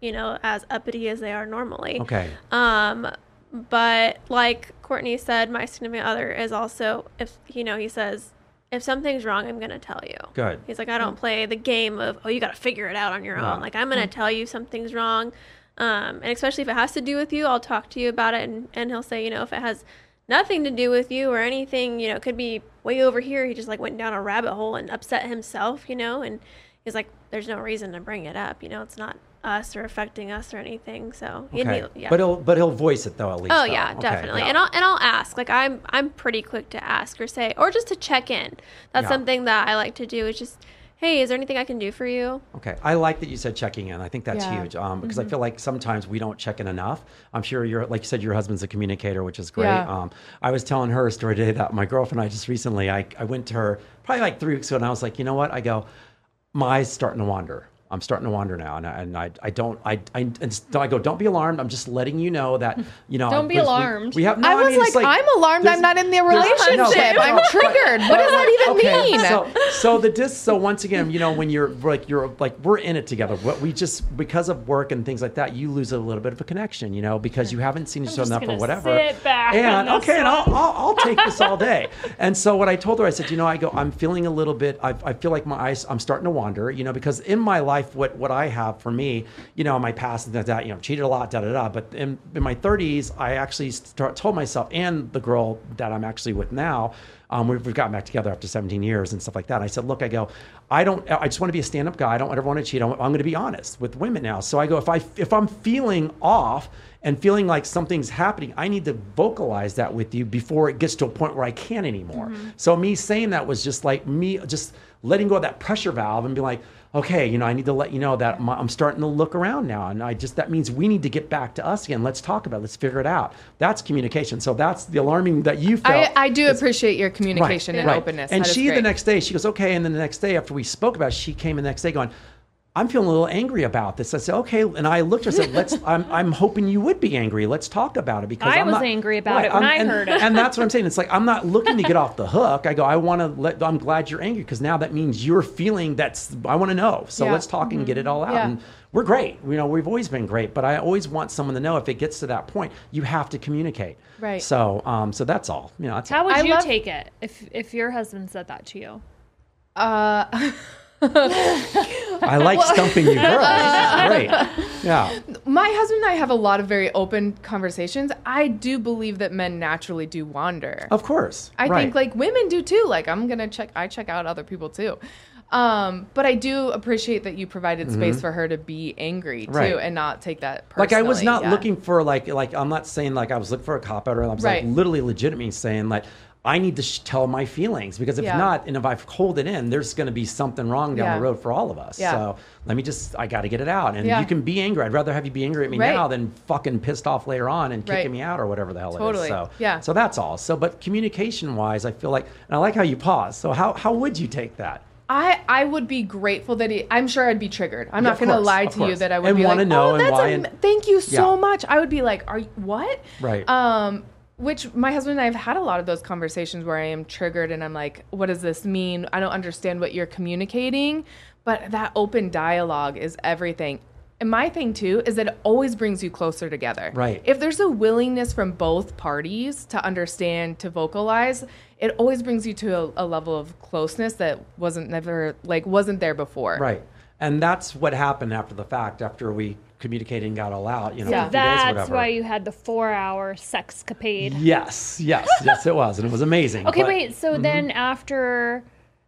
you know as uppity as they are normally. Okay. Um, but like Courtney said, my significant other is also if you know he says if something's wrong, I'm gonna tell you. Good. He's like, I don't play the game of oh you got to figure it out on your own. Like I'm gonna tell you something's wrong, um, and especially if it has to do with you, I'll talk to you about it, and and he'll say you know if it has nothing to do with you or anything, you know, it could be way over here. He just like went down a rabbit hole and upset himself, you know, and he's like, "There's no reason to bring it up. You know, it's not us or affecting us or anything." So Okay. yeah. But he'll but he'll voice it though at least. Oh though. yeah, Okay, definitely. yeah. And I'll and I'll ask. Like I'm I'm pretty quick to ask or say or just to check in. That's Yeah. something that I like to do. Is just, hey, is there anything I can do for you? Okay, I like that you said checking in. I think that's Yeah. huge um, because I Mm-hmm. feel like sometimes we don't check in enough. I'm sure you're, like you said, your husband's a communicator, which is great. Yeah. Um, I was telling her a story today that my girlfriend and I just recently, I, I went to her probably like three weeks ago, and I was like, you know what? I go, my eyes starting to wander. I'm starting to wander now, and I, and I, I don't, I, I, and I go, don't be alarmed. I'm just letting you know that, you know, Don't be because we- alarmed. We, have. No, I was mean, it's like, I'm alarmed. I'm not in the relationship. no, I'm but- triggered. What does that even okay, mean? So, so the dis. So once again, you know, when you're like you're like we're in it together. What we just because of work and things like that, you lose a little bit of a connection, you know, because you haven't seen each other enough or whatever. sit back and okay, and I'll. I'll I'll take this all day. And so what I told her, I said, you know, I go, I'm feeling a little bit. I, I feel like my eyes, I'm starting to wander, you know, because in my life, what what I have for me, you know, my past and that, that you know, cheated a lot, da da da. But in in my 30s, I actually start, told myself and the girl that I'm actually with now. Um, we've, we've gotten back together after 17 years and stuff like that. I said, look, I go, I don't, I just want to be a stand-up guy. I don't ever want to cheat. I'm, I'm going to be honest with women now. So I go, if I, if I'm feeling off and feeling like something's happening, I need to vocalize that with you before it gets to a point where I can't anymore. So me saying that was just like me, just letting go of that pressure valve and be like, okay, you know, I need to let you know that I'm starting to look around now. And I just, that means we need to get back to us again. Let's talk about it. Let's figure it out. That's communication. So that's the alarming that you felt. I, I do appreciate your communication and openness. And That she the next day, she goes, okay. And then the next day after we spoke about it, she came the next day going, I'm feeling a little angry about this. I said, okay. And I looked at her and said, let's, I'm, I'm hoping you would be angry. Let's talk about it because I I'm was not- angry about it when I'm- I and, heard it. And that's what I'm saying. It's like, I'm not looking to get off the hook. I go, I want to let, I'm glad you're angry because now that means you're feeling that's, I want to know. So Yeah. let's talk and get it all out. Yeah. And we're great. You know, we've always been great, but I always want someone to know if it gets to that point, you have to communicate. Right. So, um, so that's all. You know, that's How all. would I you love- take it if if your husband said that to you? Uh, I like stumping you girls. Great. Yeah. my husband and I have a lot of very open conversations. I do believe that men naturally do wander. Of course. I right. think like women do too. Like I'm gonna check. I check out other people too. Um, but I do appreciate that you provided space for her to be angry too Mm-hmm. Right. and not take that personally. like I was not yeah. looking for like like I'm not saying like I was looking for a cop out or I was Right. like literally legitimately saying like I need to sh- tell my feelings because if Yeah. not and if I hold it in there's going to be something wrong down Yeah. the road for all of us. Yeah. So let me just I got to get it out and you can be angry. I'd rather have you be angry at me Right. now than fucking pissed off later on and kicking Right. me out or whatever the hell it Totally. is. So Yeah. So that's all. So but communication wise I feel like and I like how you pause. So how how would you take that? I, I would be grateful that he, I'm sure I'd be triggered. I'm Yeah, not going to lie to you that I would And be like, know oh, and that's why am- and- thank you so Yeah. much. I would be like, are you what? Right. Um, which my husband and I have had a lot of those conversations where I am triggered and I'm like, what does this mean? I don't understand what you're communicating. But that open dialogue is everything. And my thing too is that it always brings you closer together. Right. If there's a willingness from both parties to understand, to vocalize, it always brings you to a, a level of closeness that wasn't never like wasn't there before. Right. And that's what happened after the fact, after we communicated and got all out, you know, Yeah. for a few days, That's why you had the four hour sex capade. Yes, yes, yes, it was, and it was amazing. Okay, but- wait. So Mm-hmm. then after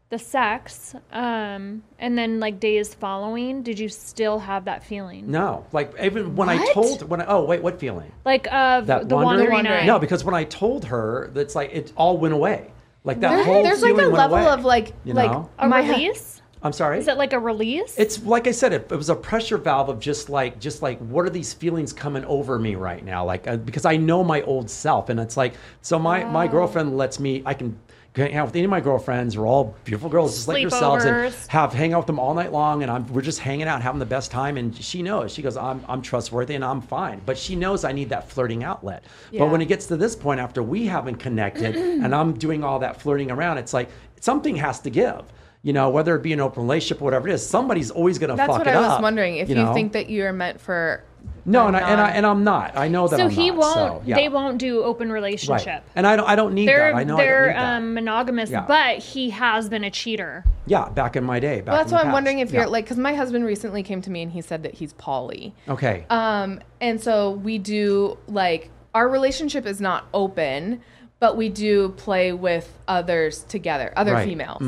the sex, um, and then like days following, did you still have that feeling? No, like even when I told when I, oh wait, what feeling? Like of That the wandering? wandering eye. No, because when I told her, that's like it all went away. Like that There- whole there's like a went level away, of like you like a my hu- release. I'm sorry. Is it like a release? It's like I said, it, it was a pressure valve of just like, just like, what are these feelings coming over me right now? Like, uh, because I know my old self, and it's like, so my my girlfriend lets me, I can hang out with any of my girlfriends. We're all beautiful girls, just like yourselves, and have hang out with them all night long, and I'm we're just hanging out, having the best time. And she knows, she goes, I'm I'm trustworthy and I'm fine, but she knows I need that flirting outlet. Yeah. But when it gets to this point, after we haven't connected, and I'm doing all that flirting around, it's like something has to give. You know, whether it be an open relationship or whatever it is, somebody's always going to fuck it up. That's what I was up, wondering. If you, know? think that you're meant for no, and I, and I, and I'm not. I know that. so I'm he not, won't. so, yeah. They won't do open Right. relationship. And I don't. I don't need They're that. I know I don't they're need that. um, monogamous, Yeah. but he has been a cheater. yeah, back in my day. Back Well, that's why I'm past. wondering if Yeah. you're like, because my husband recently came to me and he said that he's poly. Okay. Um, and so we do like our relationship is not open, but we do play with others together, other Right. females.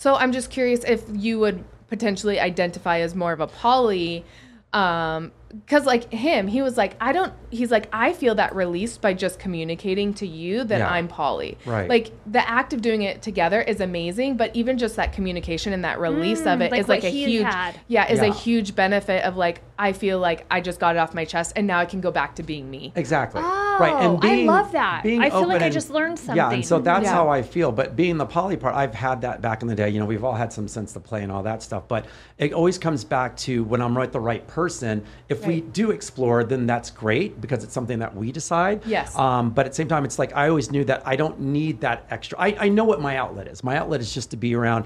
So I'm just curious if you would potentially identify as more of a poly um because like him he was like i don't he's like i feel that released by just communicating to you that Yeah. i'm poly Right. like the act of doing it together is amazing but even just that communication and that release of Mm, it is like like, a huge had. yeah is Yeah. a huge benefit of like i feel like i just got it off my chest and now i can go back to being me Exactly. Oh, right. And being, i love that. being I feel like open I just learned something. Yeah, and so that's Yeah. how I feel. But being the poly part, I've had that back in the day. You know, we've all had some sense to play and all that stuff. But it always comes back to when I'm right the right person. If we Right. do explore, then that's great because it's something that we decide. Yes. Um, but at the same time, it's like I always knew that I don't need that extra. I, I know what my outlet is. My outlet is just to be around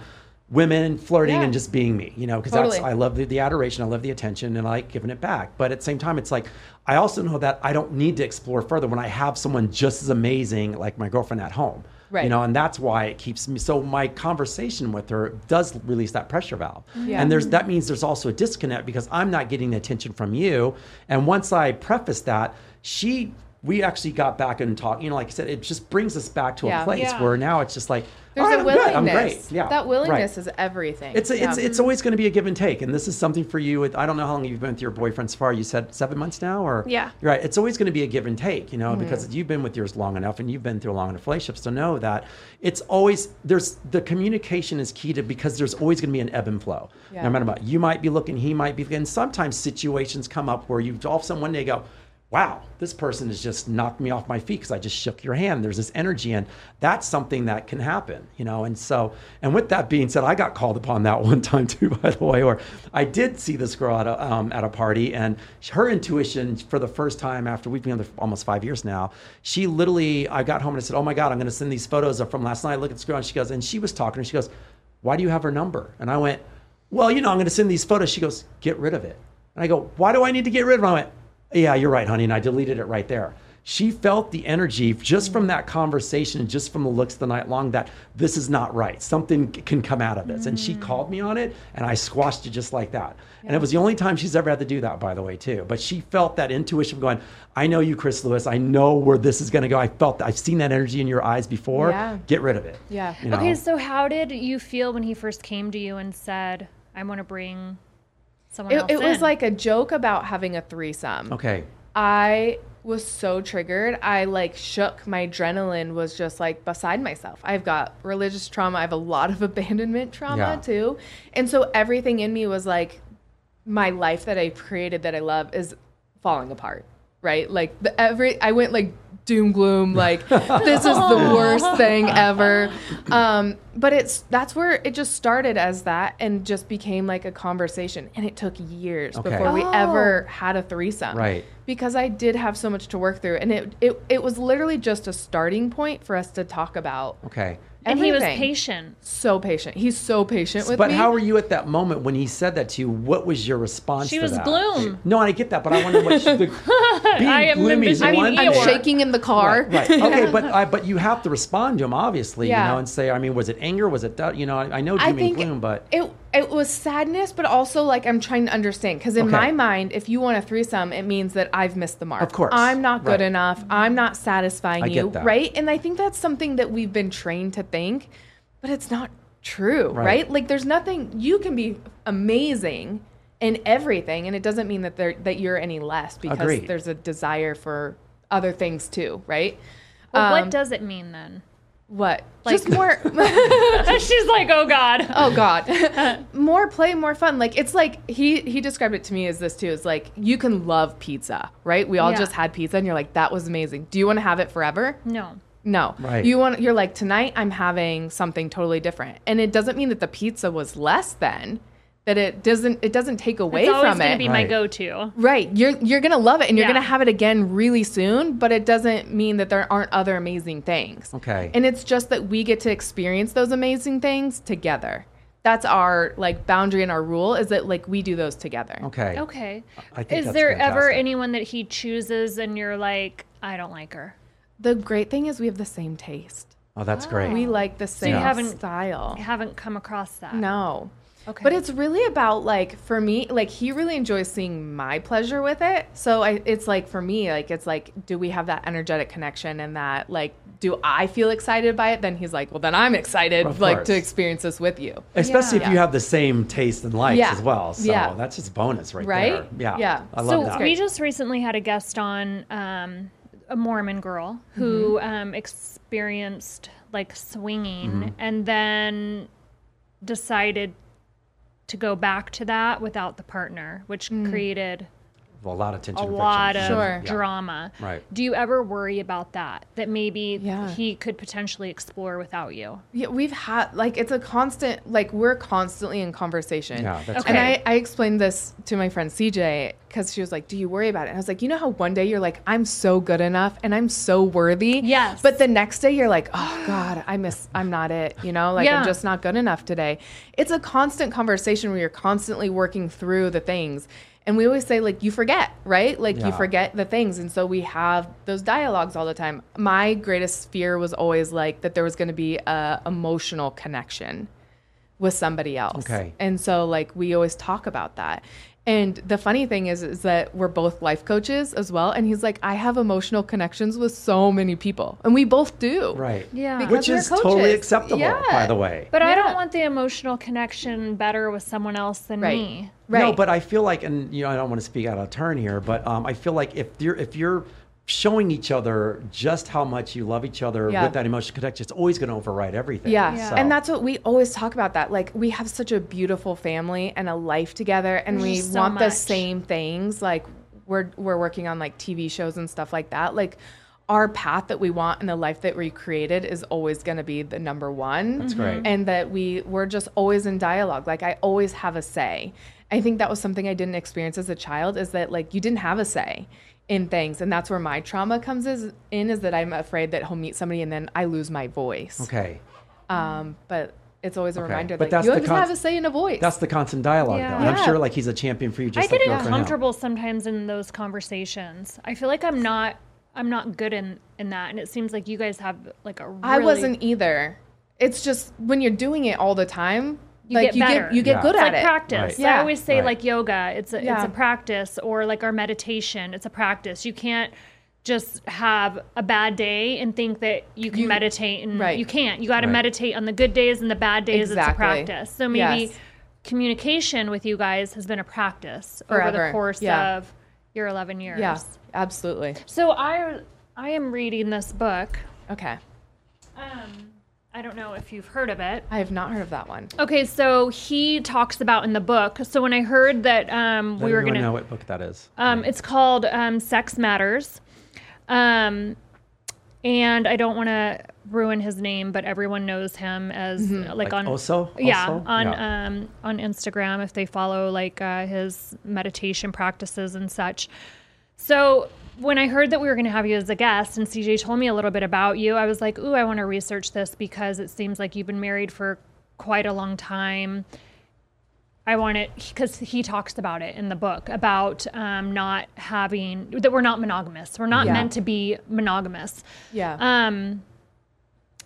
women flirting Yeah. and just being me you know because Totally. that's i love the, the adoration i love the attention and i like giving it back but at the same time it's like i also know that i don't need to explore further when i have someone just as amazing like my girlfriend at home you know and that's why it keeps me so my conversation with her does release that pressure valve Yeah. and there's that means there's also a disconnect because i'm not getting the attention from you and once i preface that she we actually got back and talked you know like i said it just brings us back to Yeah. a place Yeah. where now it's just like there's right, a I'm good. willingness I'm great. Yeah, that right. willingness is everything It's it's Yeah. it's always going to be a give and take, and this is something for you. I don't know how long you've been with your boyfriend so far. You said seven months now, or Yeah. Right. It's always going to be a give and take, you know, Mm-hmm. because you've been with yours long enough, and you've been through a long enough relationships to know that it's always there's the communication is key to because there's always going to be an ebb and flow. Yeah. No matter what, you might be looking, he might be, and sometimes situations come up where you all of a sudden one day go. Wow, this person has just knocked me off my feet because I just shook your hand. There's this energy, and that's something that can happen, you know. And so, and with that being said, I got called upon that one time too, by the way, Or I did see this girl at a um, at a party, and her intuition for the first time after we've been almost five years now, she literally, I got home and I said, "Oh my God, I'm going to send these photos from last night. Look at this girl." And she goes, and she was talking, and she goes, "Why do you have her number?" And I went, "Well, you know, I'm going to send these photos." She goes, "Get rid of it." And I go, "Why do I need to get rid of it?" I went, yeah, you're right, honey. And I deleted it right there. She felt the energy just from that conversation and just from the looks the night long that this is not right. Something can come out of this. And she mm. called me on it and I squashed it just like that. And it was the only time she's ever had to do that, by the way, too. But she felt that intuition going, I know you, Chris Lewis. I know where this is going to go. I felt that. I've seen that energy in your eyes before. Yeah. Get rid of it. Yeah. You know? Okay, so how did you feel when he first came to you and said, "I want to bring someone else it, it was like a joke about having a threesome okay. I was so triggered. I like shook. My adrenaline was just like beside myself. I've got religious trauma. I have a lot of abandonment trauma Yeah. too. And so everything in me was like, my life that I created that I love is falling apart. Right? Like the every I went like doom gloom like this is the worst thing ever um but it's that's where it just started as that and just became like a conversation and it took years Okay. before we Oh. ever had a threesome Right. because I did have so much to work through, and it it, it was literally just a starting point for us to talk about. Okay. And he was patient. So patient. He's so patient with But me. how were you at that moment when he said that to you? What was your response She to was that? gloom. No, I get that, but I wonder what she, the, being I am gloomy is envisioning one I'm shaking in the car. Right. right. Okay, but I, but you have to respond to him, obviously, Yeah. you know, and say, I mean, was it anger? Was it doubt? You know, I, I know I doom and gloom, but it it was sadness, but also like I'm trying to understand because in Okay. my mind, if you want a threesome, it means that I've missed the mark. Of course. I'm not good Right. enough. I'm not satisfying I you, get that. right? And I think that's something that we've been trained to think, but it's not true, Right. right? Like there's nothing you can be amazing in everything, and it doesn't mean that there that you're any less because Agreed. there's a desire for other things too, right? Well, Um, what does it mean then? What? Like- Just more. She's like, "Oh God." oh God, more play, more fun. Like it's like he he described it to me as this too. Is like you can love pizza, right? We all Yeah. just had pizza, and you're like, that was amazing. Do you want to have it forever? No. No. Right. You want you're like tonight I'm having something totally different. And it doesn't mean that the pizza was less than that it doesn't it doesn't take away from it. It's always from going to it. be my go-to. right. You're you're going to love it and you're Yeah. going to have it again really soon, but it doesn't mean that there aren't other amazing things. Okay. And it's just that we get to experience those amazing things together. That's our like boundary and our rule is that like we do those together. okay. Okay. I think Is that's there ever anyone that he chooses and you're like, "I don't like her." The great thing is we have the same taste. Oh, that's great. We like the same you haven't- style. I haven't come across that. No. Okay. But it's really about like for me, like he really enjoys seeing my pleasure with it. So I, it's like for me, like it's like, do we have that energetic connection and that like, do I feel excited by it? Then he's like, well, then I'm excited Of like course. to experience this with you. Especially if Yeah. you have the same taste and likes Yeah. as well. So Yeah. that's just bonus right, Right? there. Yeah. Yeah. I love so that. we just recently had a guest on um, a Mormon girl who Mm-hmm. um, experienced like swinging Mm-hmm. and then decided to go back to that without the partner, which mm. created Well, a lot of tension. a and lot of friction. Sure. Yeah. drama. Right. Do you ever worry about that? That maybe Yeah. he could potentially explore without you? Yeah, we've had like it's a constant like we're constantly in conversation. Yeah, that's and Okay. I, I explained this to my friend CJ because she was like, "Do you worry about it?" And I was like, "You know how one day you're like, I'm so good enough and I'm so worthy, Yes. but the next day you're like, oh God, I miss, I'm not it. You know, like Yeah. I'm just not good enough today. It's a constant conversation where you're constantly working through the things." And we always say, like, you forget, right? Like, Yeah. you forget the things. And so we have those dialogues all the time. My greatest fear was always like that there was going to be a emotional connection with somebody else. Okay. And so like we always talk about that. And the funny thing is is that we're both life coaches as well and he's like I have emotional connections with so many people. And we both do. Right. Yeah. Because Which we're is totally acceptable, Yeah. by the way. But I don't want the emotional connection better with someone else than Right. me. Right. No, but I feel like, and you know, I don't want to speak out of turn here, but um, I feel like if you're if you're showing each other just how much you love each other Yeah. with that emotional connection, it's always going to override everything. Yeah. Yeah. So- And that's what we always talk about that. Like we have such a beautiful family and a life together and There's we so want the same things. Like we're we're working on like TV shows and stuff like that. Like our path that we want and the life that we created is always going to be the number one. That's mm-hmm. great. And that we we're just always in dialogue. Like I always have a say. I think that was something I didn't experience as a child is that like you didn't have a say in things and that's where my trauma comes is, in is that I'm afraid that he'll meet somebody and then I lose my voice. okay. Um, but it's always a Okay. reminder But that that's you the always con- have a say in a voice. That's the constant dialogue, Yeah. though. And I'm sure like he's a champion for you, just I like get you are uncomfortable sometimes in those conversations. I feel like I'm not I'm not good in in that and it seems like you guys have like a really I wasn't either. It's just when you're doing it all the time, You like get you better. get you get Yeah. good it's at like it. practice. Right. I always say Right. like yoga, it's a it's a practice or like our meditation, it's a practice. You can't just have a bad day and think that you can You- meditate and right. you can't. You got to Right. meditate on the good days and the bad days. It's a Exactly. practice. So maybe Yes. communication with you guys has been a practice over the course Yeah. of your 11 years. Yeah, absolutely. So I I am reading this book. Okay. Um, I don't know if you've heard of it. I have not heard of that one. Okay, so he talks about in the book. So when I heard that um, Let we were gonna, know what book that is. um, it's called um, Sex Matters, um, and I don't want to ruin his name, but everyone knows him as like, Like on Osho? yeah Osho? on Yeah. Um, on Instagram if they follow like uh, his meditation practices and such. So when I heard that we were going to have you as a guest, and CJ told me a little bit about you, I was like, "Ooh, I want to research this because it seems like you've been married for quite a long time." I want it because he talks about it in the book about um, not having that we're not monogamous. We're not Yeah. meant to be monogamous. Yeah. Um,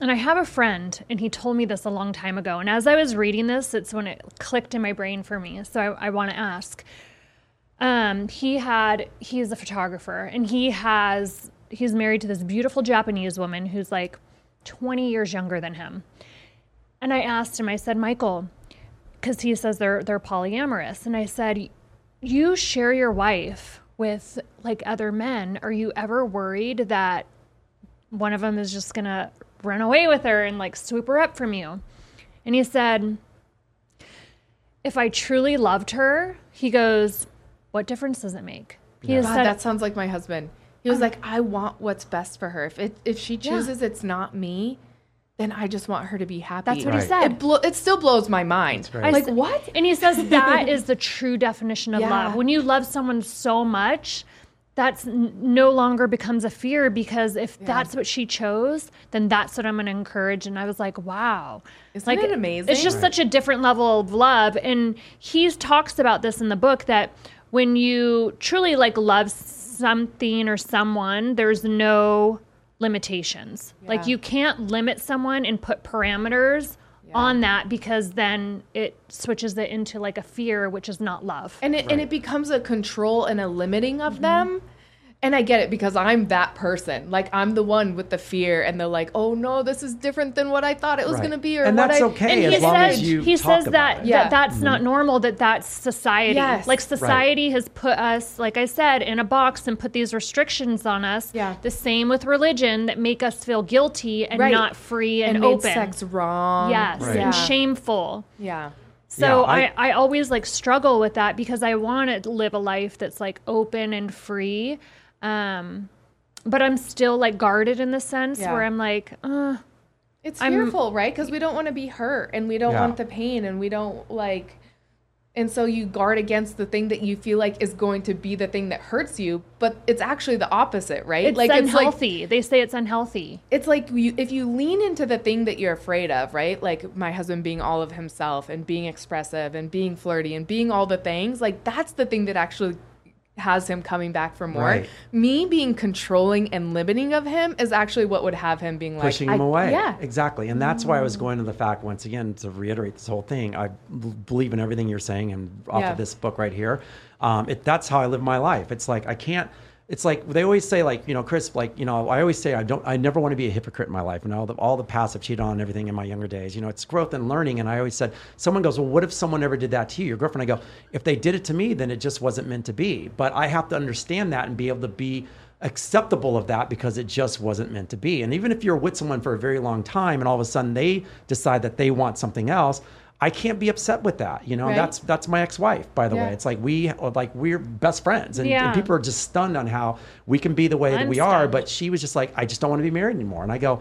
and I have a friend, and he told me this a long time ago. And as I was reading this, it's when it clicked in my brain for me. So I, I want to ask. Um, he had he's a photographer, and he has he's married to this beautiful Japanese woman who's like 20 years younger than him. And I asked him, I said, Michael, because he says they're they're polyamorous, and I said, you share your wife with like other men. Are you ever worried that one of them is just gonna run away with her and like swoop her up from you? And he said, if I truly loved her, he goes, what difference does it make? He has God, said, that sounds like my husband. He was like, I want what's best for her. If it if she chooses it's not me, then I just want her to be happy. That's what he said. It, blo- it still blows my mind. great. I Like s- what? And he says that is the true definition of Yeah. love. When you love someone so much, that's n- no longer becomes a fear because if that's what she chose, then that's what I'm going to encourage. And I was like, wow. Isn't like, it amazing? It's just such a different level of love. And he talks about this in the book that when you truly like love something or someone, there's no limitations. Like you can't limit someone and put parameters on that because then it switches it into like a fear, which is not love. and it and it becomes a control and a limiting Mm-hmm. of them and i get it because i'm that person like i'm the one with the fear and they're like oh no this is different than what i thought it was Right. going to be or And what that's I, okay and as he long says as you he talk says about that, it. Yeah. that that's not mm-hmm. normal that that's society Yes. like society has put us like i said in a box and put these restrictions on us Yeah. the same with religion that make us feel guilty and Right. not free and, and made open sex wrong yes Right. and yeah. shameful yeah so Yeah, I- I, I always like struggle with that because I want to live a life that's like open and free. Um, but I'm still like guarded in the sense Yeah. where I'm like, uh, It's I'm- fearful, right? Because we don't want to be hurt and we don't Yeah. want the pain and we don't like. And so you guard against the thing that you feel like is going to be the thing that hurts you, but it's actually the opposite, right? it's like unhealthy. they say it's unhealthy. it's like you, if you lean into the thing that you're afraid of, right? Like my husband being all of himself and being expressive and being flirty and being all the things, like that's the thing that actually has him coming back for more. Right. Me being controlling and limiting of him is actually what would have him being like pushing him away. Yeah. exactly. And that's why I was going to the fact once again to reiterate this whole thing. I believe in everything you're saying, and off Yeah. of this book right here, um, it, that's how I live my life. It's like I can't. It's like they always say, like you know, Chris, like you know, I always say I don't, I never want to be a hypocrite in my life, and all the all the past I've cheated on everything in my younger days. You know, it's growth and learning. And I always said, someone goes, well, what if someone ever did that to you, your girlfriend? I go, if they did it to me, then it just wasn't meant to be. But I have to understand that and be able to be acceptable of that because it just wasn't meant to be. And even if you're with someone for a very long time and all of a sudden they decide that they want something else, I can't be upset with that. You know, Right. that's that's my ex-wife, by the Yeah. way. It's like we like we're best friends, and, Yeah. and people are just stunned on how we can be the way that I'm we are. But she was just like, I just don't want to be married anymore. And I go,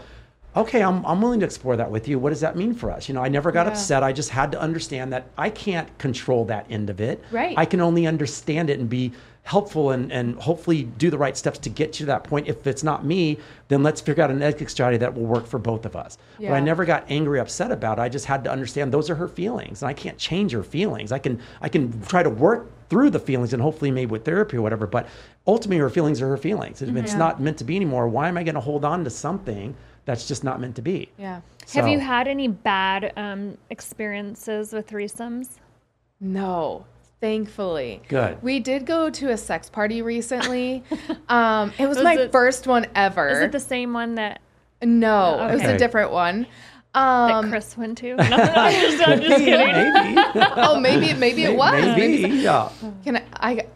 okay, I'm I'm willing to explore that with you. What does that mean for us? You know, I never got Yeah. upset. I just had to understand that I can't control that end of it. Right. I can only understand it and be helpful and, and hopefully do the right steps to get you to that point. If it's not me, then let's figure out an exit strategy that will work for both of us. But I never got angry, upset about it. I just had to understand those are her feelings, and I can't change her feelings. I can I can try to work through the feelings and hopefully maybe with therapy or whatever. But ultimately, her feelings are her feelings. If it's Yeah. not meant to be anymore, why am I going to hold on to something that's just not meant to be? Yeah. Have you had any bad um, experiences with threesomes? No, thankfully. Good. We did go to a sex party recently. um, it was, Was my it- first one ever. Is it the same one that, no, it was a different one. that Um, Chris went to? No, no, I'm just, I'm just kidding. maybe. oh, maybe maybe it was. Maybe. Maybe Yeah. Can I, I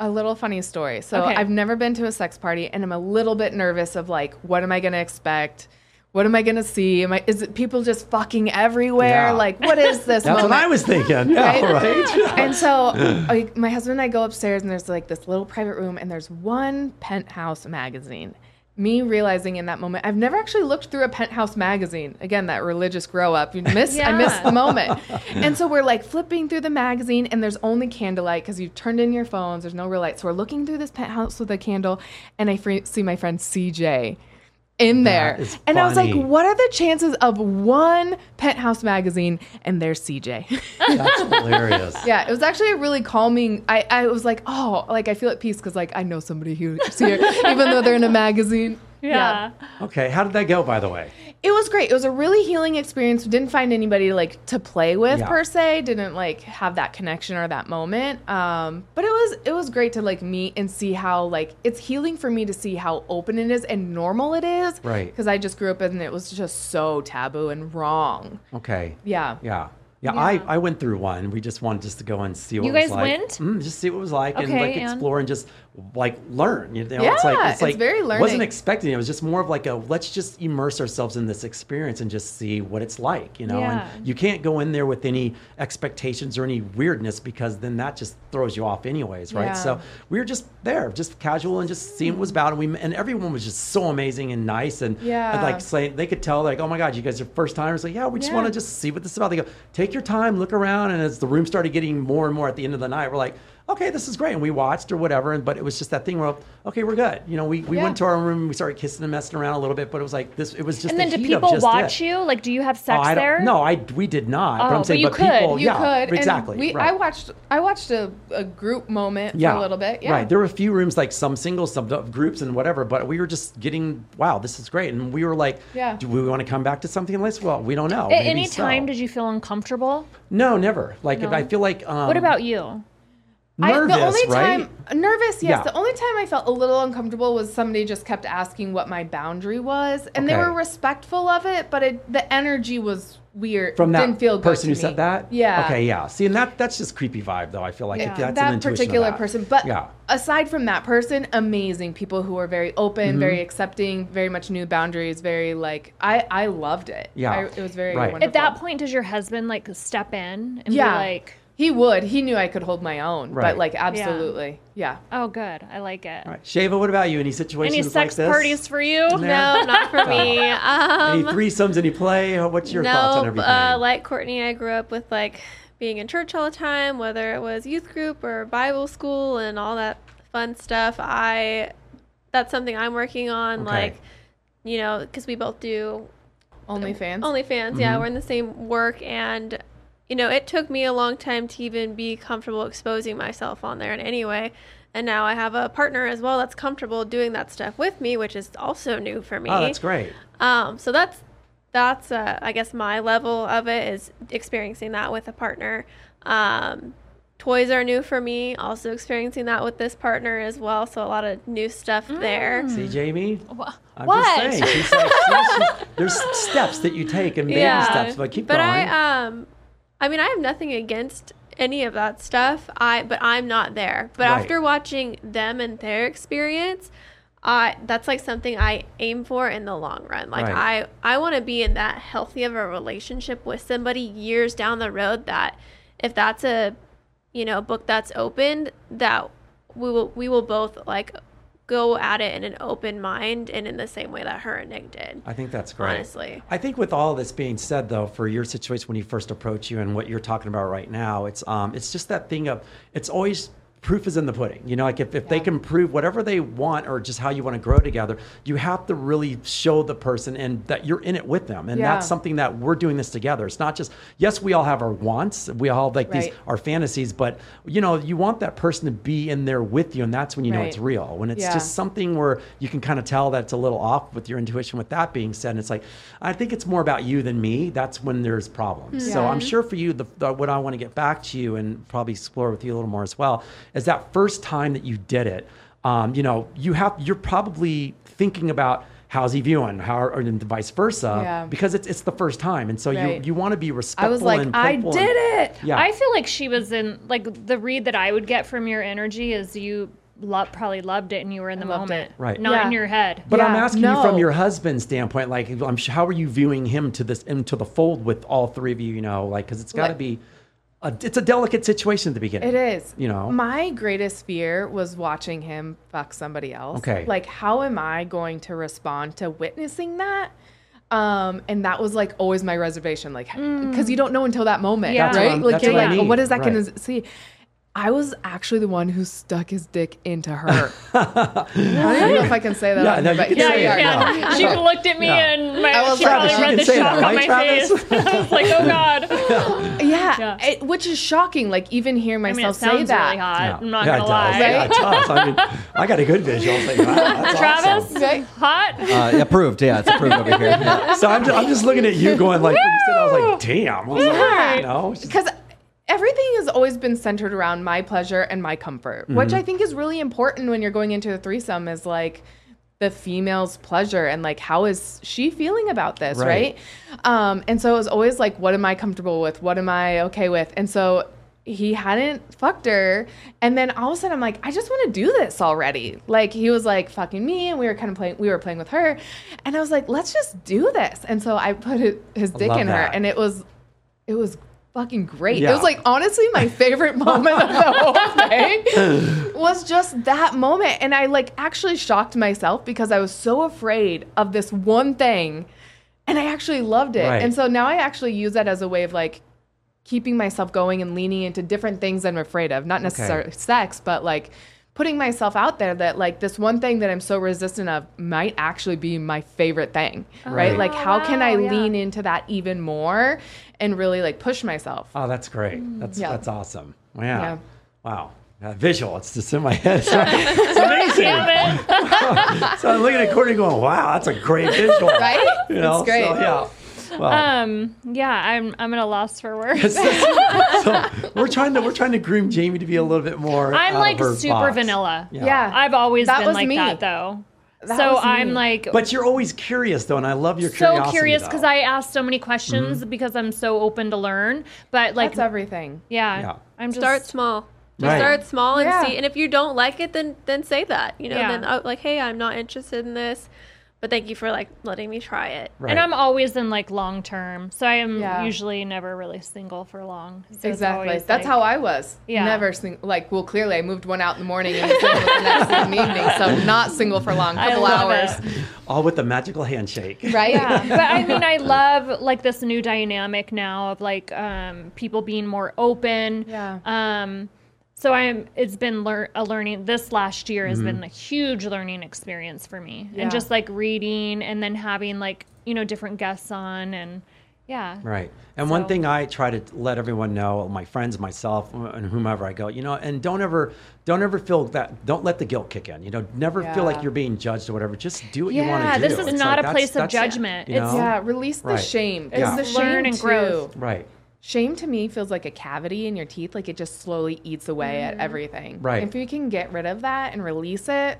a little funny story. So Okay. I've never been to a sex party and I'm a little bit nervous of like what am I going to expect? What am I going to see? Am I is it people just fucking everywhere? Yeah. Like what is this That's what? I was thinking. Yeah, Right? right. and so I, my husband and I go upstairs and there's like this little private room and there's one penthouse magazine. Me realizing in that moment, I've never actually looked through a penthouse magazine. Again, that religious grow up. You miss, I missed the moment. and so we're like flipping through the magazine and there's only candlelight because you've turned in your phones. There's no real light. So we're looking through this penthouse with a candle and I fre- see my friend CJ in there. And I was like, funny. what are the chances of one penthouse magazine and there's CJ? That's hilarious. Yeah, it was actually a really calming. I, I was like, oh, like I feel at peace because like I know somebody who's here, even though they're in a magazine. Yeah. Okay, how did that go, by the way? It was great. It was a really healing experience. Didn't find anybody like to play with Yeah. per se. Didn't like have that connection or that moment. Um, but it was it was great to like meet and see how like it's healing for me to see how open it is and normal it is. Right. Because I just grew up and it was just so taboo and wrong. Okay. Yeah. Yeah. Yeah, I, I went through one. We just wanted just to go and see what You it was guys like. went? Mm, just see what it was like and Okay, like and- explore and just like learn. You know, Yeah, it's like it's very Wasn't expecting it. It was just more of like a let's just immerse ourselves in this experience and just see what it's like. You know, Yeah. and you can't go in there with any expectations or any weirdness because then that just throws you off anyways, right? Yeah. So we were just there, just casual and just seeing what was about. And we and everyone was just so amazing and nice and Yeah. like say they could tell like, oh my god, you guys are first timers. Like, yeah, we just want to just see what this is about. They go, take your time, look around, and as the room started getting more and more at the end of the night, we're like, okay, this is great, and we watched or whatever. And but it was just that thing where, okay, we're good. You know, we, we Yeah. went to our room, and we started kissing and messing around a little bit, but it was like this. It was just And then the do people watch it. you? Like, do you have Oh, sex I there? No, I we did not. but Oh, I'm but saying, you but could. people, You yeah, could. exactly. We, right. I watched. I watched a, a group moment yeah, for a little bit. Yeah. Right. There were a few rooms like some singles, some groups, and whatever. But we were just getting, wow, this is great, and we were like, Yeah. do we want to come back to something like? Well, we don't know. At Maybe any so. time, did you feel uncomfortable? No, never. Like if No? I feel like um, what about you? Nervous, I, the only right? time nervous, yes. Yeah. The only time I felt a little uncomfortable was somebody just kept asking what my boundary was, and they were respectful of it, but it, the energy was weird. from that didn't feel person to who said that? Yeah. Okay, yeah. See, and that that's just creepy vibe though. I feel like if Yeah, that's an that intuition particular that. person. But yeah. aside from that person, amazing people who are very open, Mm-hmm. very accepting, very much new boundaries, very like I I loved it. Yeah. I, it was very Right. wonderful. At that point, does your husband like step in and yeah, be like, he would. He knew I could hold my own, Right. but like absolutely, yeah. "Oh, good, I like it." All right, Shava, what about you? Any situations Any like sex this? parties for you? No, not for me. Any Um, threesomes? Any play? What's your thoughts on everything? uh, like Courtney, I grew up with like being in church all the time, whether it was youth group or Bible school and all that fun stuff. I that's something I'm working on. Okay. Like, you know, because we both do OnlyFans. OnlyFans. Mm-hmm. Yeah, we're in the same work, and you know, it took me a long time to even be comfortable exposing myself on there in any way. And now I have a partner as well that's comfortable doing that stuff with me, which is also new for me. oh, that's great. Um, so that's that's uh, I guess my level of it is experiencing that with a partner. Um, toys are new for me, also experiencing that with this partner as well. So a lot of new stuff there. See, Jamie? I'm What? just saying. She's like, she's just- there's steps that you take and baby steps, but keep but going. I um, I mean, I have nothing against any of that stuff. I but I'm not there. But Right. after watching them and their experience. I that's like something I aim for in the long run. Like Right. I I want to be in that healthy of a relationship with somebody years down the road that if that's a you know book that's opened that we will we will both like go at it in an open mind and in the same way that her and Nick did. I think that's great. Honestly. I think with all this being said, though, for your situation when you first approach you and what you're talking about right now, it's um, it's just that thing of it's always proof is in the pudding. You know, like if, if they can prove whatever they want or just how you want to grow together, you have to really show the person and that you're in it with them. And Yeah. that's something that we're doing this together. It's not just yes, we all have our wants, we all have like these Right. our fantasies, but you know, you want that person to be in there with you, and that's when you know it's real. When it's Yeah. just something where you can kind of tell that it's a little off with your intuition. With that being said, and it's like I think it's more about you than me. That's when there's problems. So I'm sure for you, the, the what I want to get back to you and probably explore with you a little more as well is that first time that you did it. Um, you know, you have you're probably thinking about. How's he viewing? How or and vice versa? Yeah. Because it's it's the first time, and so Right. you you want to be respectful. I was like, and I did and- it. Yeah, I feel like she was in like the read that I would get from your energy is you lo- probably loved it and you were in the moment, it. Right. Not Yeah. in your head. But I'm Yeah, asking you from your husband's standpoint, like, I'm sh- how are you viewing him to this into the fold with all three of you? You know, like, because it's got to Like- be, a, it's a delicate situation at the beginning. It is. You know? my greatest fear was watching him fuck somebody else. Okay. Like, how am I going to respond to witnessing that? Um, and that was like always my reservation, like, because you don't know until that moment, Yeah. Right? Like, that's you're I like, mean. what is that Right. going to see? I was actually the one who stuck his dick into her. I don't even know if I can say that. Yeah, no, you can here say we yeah. Yeah. She looked at me Yeah. and my, I was she probably Travis, you read the shock that, on my Travis? face. I was like, oh God. Yeah, Yeah. it- which is shocking. Like even hearing I mean, it myself say sounds that. really hot. Yeah. I'm not yeah, gonna it lie. does. Yeah, it does. I mean, I got a good visual. Like, wow, Travis, awesome. Right? hot. Uh, approved. Yeah, it's approved over here. Yeah. So I'm just, I'm just looking at you going like, when you said, I was like, damn. I was like, Yeah. you know, it's just- because everything has always been centered around my pleasure and my comfort which Mm-hmm. i think is really important when you're going into a threesome is like the female's pleasure and like how is she feeling about this Right. right, um and so it was always like what am i comfortable with? What am i okay with? And so he hadn't fucked her. And then all of a sudden i'm like i just want to do this already. Like he was like fucking me and we were kind of playing we were playing with her. And i was like let's just do this. And so i put his dick in her and it was it was fucking great. Yeah. It was like honestly my favorite moment of the whole thing was just that moment. And I like actually shocked myself because I was so afraid of this one thing and I actually loved it. Right. And so now I actually use that as a way of like keeping myself going and leaning into different things I'm afraid of, not necessarily sex, but like putting myself out there that like this one thing that I'm so resistant of might actually be my favorite thing, right? Right. Like how can I yeah. lean into that even more and really like push myself? Oh, that's great. That's Yeah. that's awesome. Wow. Yeah. Wow. Uh, visual. It's just in my head. It's, it's amazing. so I'm looking at Courtney going, wow, that's a great visual. Right? You know, It's great. So, yeah. Well, Um, yeah, I'm I'm at a loss for words. so we're trying to we're trying to groom Jamie to be a little bit more. I'm out like of her super box. vanilla. Yeah. I've always That been was like me. that though. That so. I'm like But you're always curious though, and I love your so curiosity. curious because I ask so many questions because I'm so open to learn. But like, That's everything. yeah, Yeah. I'm just Start small. Just Right. start small and Yeah. see. And if you don't like it, then then say that. You know, Yeah. then oh, like, hey, I'm not interested in this, but thank you for like letting me try it. Right. And I'm always in like long term, so I am Yeah. usually never really single for long. So Exactly. always, That's like- how I was. Yeah. Never sing- like. Well, clearly I moved one out in the morning and was single the next in the evening, so not single for long. I Couple love hours. it. all with the magical handshake. Right. Yeah, but I mean, I love like this new dynamic now of like um, people being more open. Yeah. Um, so I'm. It's been lear- a learning. This last year has Mm-hmm. been a huge learning experience for me, Yeah. and just like reading and then having like you know different guests on and yeah. Right. And one thing I try to let everyone know, my friends, myself, and whomever I go, you know, and don't ever, don't ever feel that, don't let the guilt kick in. You know, never feel like you're being judged or whatever. Just do what you want Yeah, to do. Yeah, this is It's not like a that's- place of that's- judgment. you It's- Yeah. Release the Right. shame. Yeah. It's the Learn shame and growth. Right. Shame to me feels like a cavity in your teeth, like it just slowly eats away Mm. at everything. Right. If you can get rid of that and release it,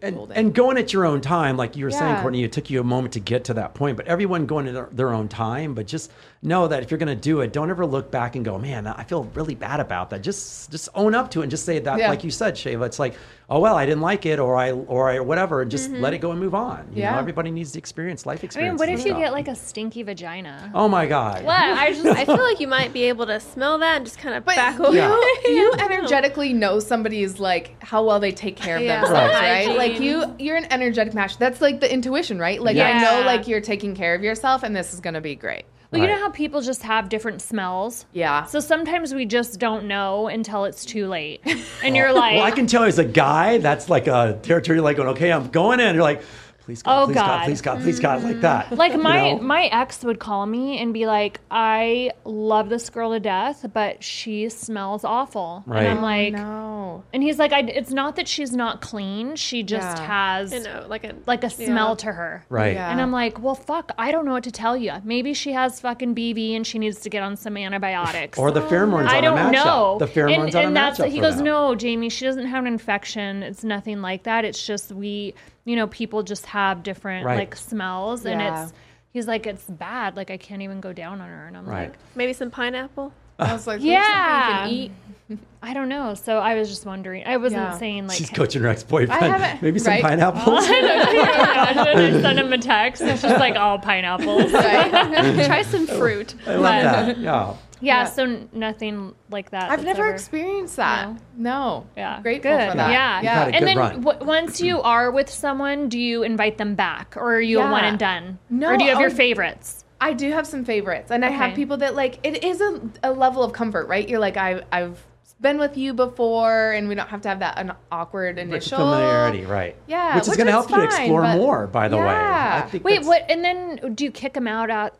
And, and going at your own time, like you were saying, Courtney, it took you a moment to get to that point, but everyone going at their own time. But just know that if you're going to do it, don't ever look back and go, man, I feel really bad about that. Just just own up to it and just say that, Yeah. like you said, Shayla. It's like, oh well, I didn't like it, or I or I whatever, and just mm-hmm. let it go and move on. You know, Yeah. everybody needs to experience life experience. I mean, experience. what if you get like a stinky vagina? Oh my god. What? I just I feel like you might be able to smell that and just kind of back away. Yeah. you, you energetically know somebody's like how well they take care of Yeah. themselves, Right. right? Like you, you're an energetic match. That's like the intuition, right? Like I know, like you're taking care of yourself, and this is gonna be great. Well, you know how people just have different smells? Yeah. So sometimes we just don't know until it's too late. And you're like, Well, I can tell as a guy, that's like a territory like going, okay, I'm going in. You're like, please God, Oh, please God. God. please God, please God, like that. Mm. like you my know? my ex would call me and be like, I love this girl to death, but she smells awful. Right. And I'm like, oh, no. And he's like, I, it's not that she's not clean. She just Yeah. has You know, like a like a yeah. smell to her. Right. Yeah. And I'm like, well, fuck, I don't know what to tell you. Maybe she has fucking BV and she needs to get on some antibiotics. Or the pheromones I on don't a matchup. know. The pheromones and, on and a that's matchup he for goes, them. no, Jamie, she doesn't have an infection. It's nothing like that. It's just we, you know, people just have different Right. like smells, and Yeah. it's. He's like, it's bad. Like I can't even go down on her, and I'm Right. like, maybe some pineapple. I was like, Yeah. yeah, you can eat. I don't know. So I was just wondering. I wasn't Yeah. saying like. She's coaching her ex-boyfriend. Maybe some right? pineapples. I send him a text. It's just like all pineapples. Right? Try some fruit. I love that. Yeah. Yeah, Yeah. so nothing like that. I've never ever- experienced that. No. Yeah, Grateful good. for that. Yeah, You've had a and good then run. w- once you are with someone, do you invite them back, or are you a one and done? No, or do you have your favorites? I do have some favorites, and I have people that like it is a, a level of comfort, right? You're like I I've been with you before, and we don't have to have that an awkward initial familiarity, right? Yeah, Which is going to is help you explore but- more, by the way. Yeah. I Wait, what? And then do you kick them out at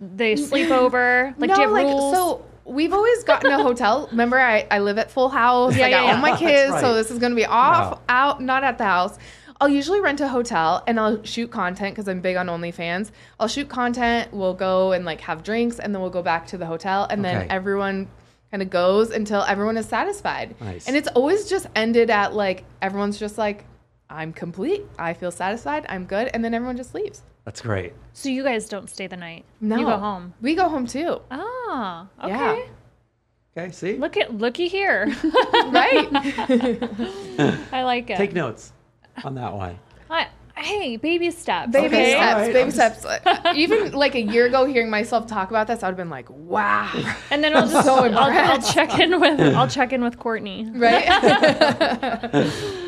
the sleepover? Like, no, do you have like rules? so. We've always gotten a hotel. Remember, I, I live at Full House. Yeah, I got yeah, all my kids, That's so this is going to be off, Wow. out, not at the house. I'll usually rent a hotel and I'll shoot content because I'm big on OnlyFans. I'll shoot content. We'll go and like have drinks, and then we'll go back to the hotel, and Okay. then everyone kind of goes until everyone is satisfied. Nice. And it's always just ended at like everyone's just like, I'm complete. I feel satisfied. I'm good, and then everyone just leaves. That's great. so you guys don't stay the night. No, you go home. We go home too. Ah, okay. Yeah. Okay, see? Look at looky here. right. I like it. Take notes on that one. I, hey, baby steps. Baby Okay, steps, all right, baby I'm steps. Uh, Even like a year ago, hearing myself talk about this, I would have been like, "Wow!" And then I'll just So I'll, I'll check in with I'll check in with Courtney. Right?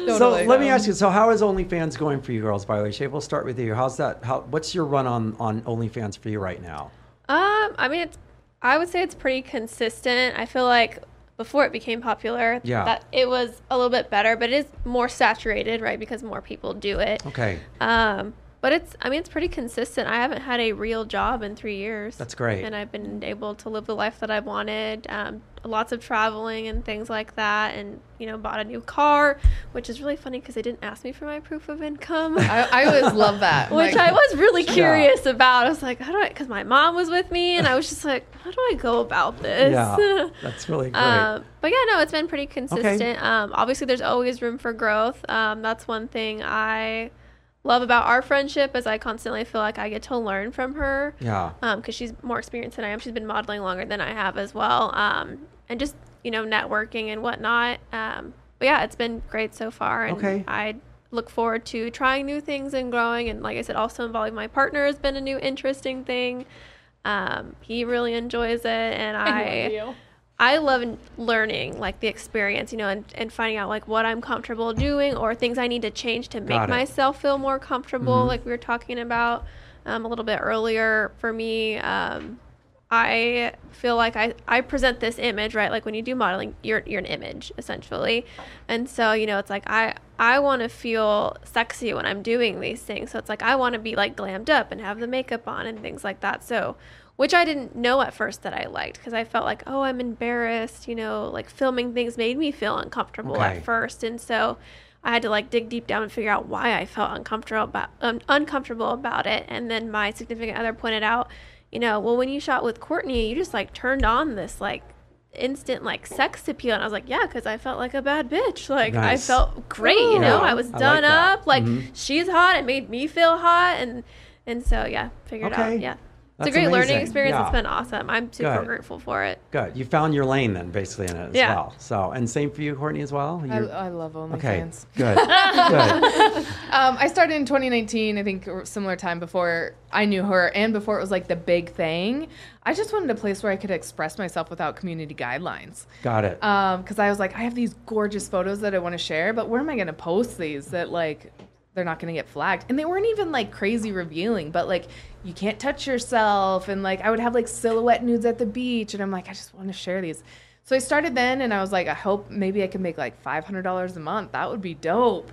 so Totally. let me ask you. So how is OnlyFans going for you girls? By the way, Shay, we'll start with you. How's that? How? What's your run on on OnlyFans for you right now? Um, I mean, it's I would say it's pretty consistent. I feel like before it became popular, Yeah. that it was a little bit better, but it is more saturated, right? Because more people do it. Okay. Um, but it's, I mean, it's pretty consistent. I haven't had a real job in three years. That's great. And I've been able to live the life that I wanted. Um, lots of traveling and things like that. And, you know, bought a new car, which is really funny because they didn't ask me for my proof of income. I, I always love that. Which Like, I was really curious about. I was like, how do I? Because my mom was with me, and I was just like, how do I go about this? Yeah. That's really great. Um, but yeah, no, it's been pretty consistent. Um, obviously, there's always room for growth. Um, that's one thing I love about our friendship is I constantly feel like I get to learn from her. yeah. Because she's more experienced than I am. She's been modeling longer than I have as well. Um, and just you know networking and whatnot. Um, but yeah, it's been great so far. And Okay. I look forward to trying new things and growing. And like I said, also involving my partner has been a new interesting thing. Um, he really enjoys it, and I. I love learning like the experience, you know, and, and finding out like what I'm comfortable doing or things I need to change to make myself feel more comfortable, Mhm. like we were talking about um, a little bit earlier. For me, um, I feel like I, I present this image, right? Like when you do modeling, you're you're an image essentially, and so you know it's like I I want to feel sexy when I'm doing these things. So it's like I want to be like glammed up and have the makeup on and things like that. So which I didn't know at first that I liked because I felt like, oh, I'm embarrassed, you know, like filming things made me feel uncomfortable Okay. at first. And so I had to like dig deep down and figure out why I felt uncomfortable about um, uncomfortable about it. And then my significant other pointed out, you know, well, when you shot with Courtney, you just like turned on this like instant like sex appeal and i was like yeah because i felt like a bad bitch like Nice. i felt great you know Yeah, i was I like done up like Mhm. she's hot it made me feel hot and and so yeah figured Okay. out yeah That's it's a great amazing. learning experience Yeah. it's been awesome i'm super Good. grateful for it Good. You found your lane then, basically, in it as Yeah. well. So, and same for you, Courtney, as well. I, You're- I love okay. OnlyFans. Good. Good. Um, I started in 2019, I think a similar time before I knew her and before it was like the big thing. I just wanted a place where I could express myself without community guidelines. Got it. Because I was like, I have these gorgeous photos that I want to share, but where am I going to post these that like they're not going to get flagged? And they weren't even like crazy revealing, but like you can't touch yourself. And like I would have like silhouette nudes at the beach. And I'm like, I just want to share these. So I started then and I was like, I hope maybe I can make like $500 a month. That would be dope.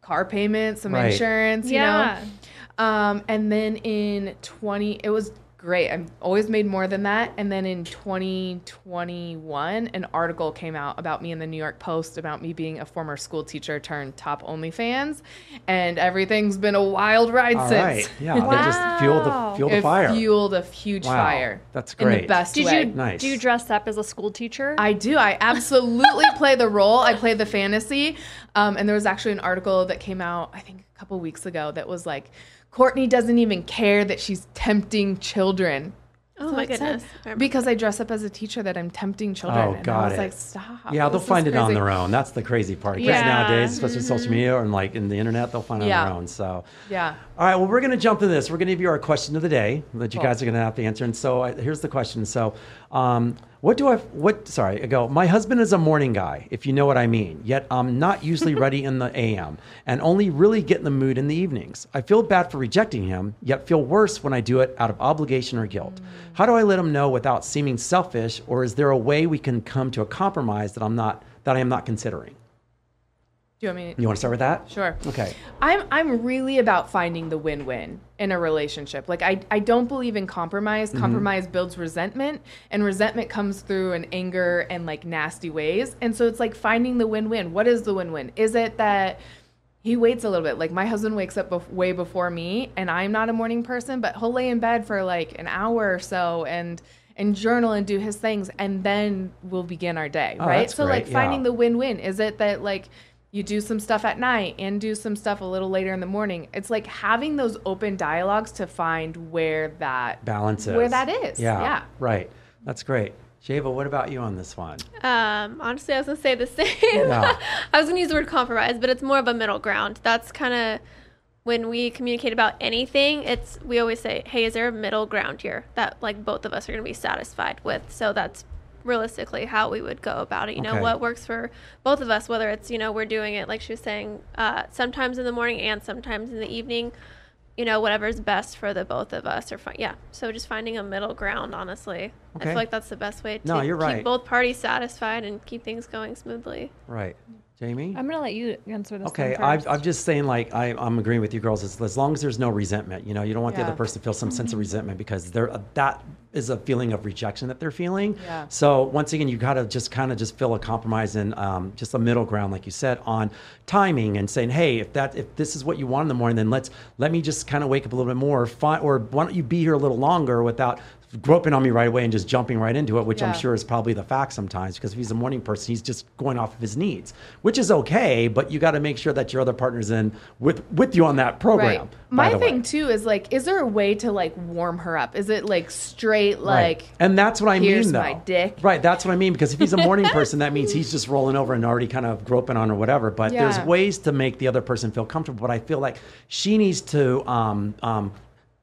Car payments, some Right. insurance, you Yeah. know? Um, and then in 20, it was great. I've always made more than that. And then in 2021, an article came out about me in the New York Post about me being a former school teacher turned top OnlyFans. And everything's been a wild ride All since. right. Yeah. They just fueled the, Wow. fueled the It fire. fueled a huge Wow. fire. That's In the great. best Did way. you Nice. do you dress up as a school teacher? I do. I absolutely play the role. I play the fantasy. Um, and there was actually an article that came out, I think, a couple weeks ago that was like, Courtney doesn't even care that she's tempting children. oh So my it said, goodness I remember Because I dress up as a teacher that I'm tempting children. Oh, and got I was it. like, stop. yeah, they'll find it on their own. That's the crazy part. Kids Yeah. Mm-hmm. nowadays, especially with social media and like in the internet, they'll find it on their own. So, Yeah. all right. Well, we're going to jump to this. We're going to give you our question of the day that you Cool. guys are going to have to answer. And so, I, here's the question. So, um, what do I? What? Sorry, I go. My husband is a morning guy, if you know what I mean. Yet I'm not usually ready in the AM, and only really get in the mood in the evenings. I feel bad for rejecting him, yet feel worse when I do it out of obligation or guilt. How do I let him know without seeming selfish, or is there a way we can come to a compromise that I'm not that I am not considering? Do you want me You want to start with that? Sure. Okay. I'm I'm really about finding the win-win in a relationship. Like I I don't believe in compromise. Mm-hmm. Compromise builds resentment and resentment comes through in anger and like nasty ways. And so it's like finding the win-win. What is the win-win? Is it that he waits a little bit. Like my husband wakes up bef- way before me and I'm not a morning person, but he'll lay in bed for like an hour or so and and journal and do his things and then we'll begin our day, Oh, right? So like finding yeah. the win-win. Is it that like you do some stuff at night and do some stuff a little later in the morning? It's like having those open dialogues to find where that Balance is where that is. Yeah. Yeah. Right. That's great. Shava, what about you on this one? Um, honestly, I was gonna say the same. Yeah. I was gonna use the word compromise, but it's more of a middle ground. That's kind of when we communicate about anything. It's we always say, "Hey, is there a middle ground here that like both of us are gonna be satisfied with?" So that's realistically how we would go about it. You know, what works for both of us. Whether it's you know we're doing it like she was saying, uh, sometimes in the morning and sometimes in the evening. you know, whatever's best for the both of us. Or fi- yeah, so just finding a middle ground. Honestly, I feel like that's the best way to No, you're right. keep both parties satisfied and keep things going smoothly. Right. Jamie? I'm gonna let you answer this. Okay, one i I'm just saying, like, I, I'm agreeing with you girls. As, as long as there's no resentment, you know, you don't want the other person to feel some sense of resentment because there that is a feeling of rejection that they're feeling. Yeah. So once again, you gotta just kind of just feel a compromise and um, just a middle ground, like you said, on timing and saying, hey, if that if this is what you want in the morning, then let's let me just kind of wake up a little bit more, fi- or why don't you be here a little longer without groping on me right away and just jumping right into it, which I'm sure is probably the fact sometimes because if he's a morning person, he's just going off of his needs, which is okay, but you got to make sure that your other partner's in with with you on that program. Right. My the way. thing too is like, is there a way to like warm her up? Is it like straight like Right. and that's what I mean though. my dick. Right, that's what I mean because if he's a morning person that means he's just rolling over and already kind of groping on or whatever, but there's ways to make the other person feel comfortable, but I feel like she needs to um um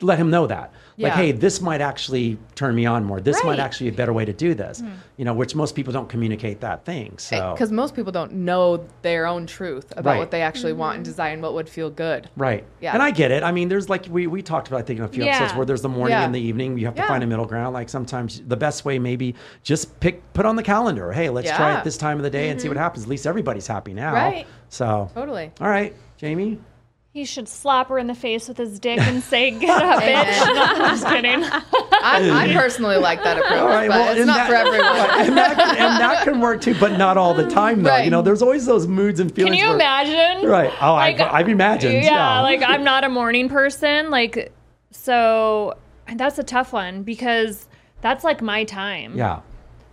let him know that. Like, Yeah. hey, this might actually turn me on more. This might actually be a better way to do this. Hmm. You know, which most people don't communicate that thing. So eh, Because most people don't know their own truth about Right. what they actually want and mm-hmm. desire and what would feel good. Right. Yeah. And I get it. I mean, there's like we, we talked about I think in a few episodes where there's the morning Yeah. and the evening. You have to Yeah. find a middle ground. Like sometimes the best way maybe just pick put on the calendar. Hey, let's try Yeah. it this time of the day and see what mm-hmm. happens. At least everybody's happy now. Right. So Totally. all right, Jamie. He should slap her in the face with his dick and say, "Get up, bitch." No, I'm just kidding. I, I personally like that approach, All right, but well, it's not that- for everyone. and, that, can- and that can work too, but not all the time though. You know, there's always those moods and feelings. Can you where- imagine? Right. Oh, Like, I, I've imagined. Yeah, Yeah. like I'm not a morning person. Like, so that's a tough one because that's like my time. yeah.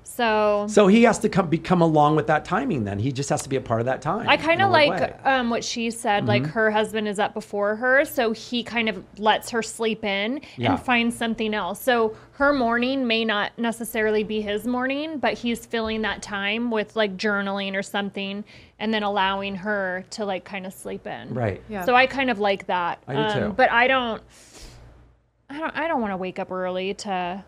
So So he has to come become along with that timing. Then he just has to be a part of that time. I kind of like um, what she said. Mm-hmm. Like her husband is up before her, so he kind of lets her sleep in Yeah. and finds something else. So her morning may not necessarily be his morning, but he's filling that time with like journaling or something, and then allowing her to like kind of sleep in. Right. Yeah. So I kind of like that. Um, I do too. But I don't. I don't. I don't want to wake up early to.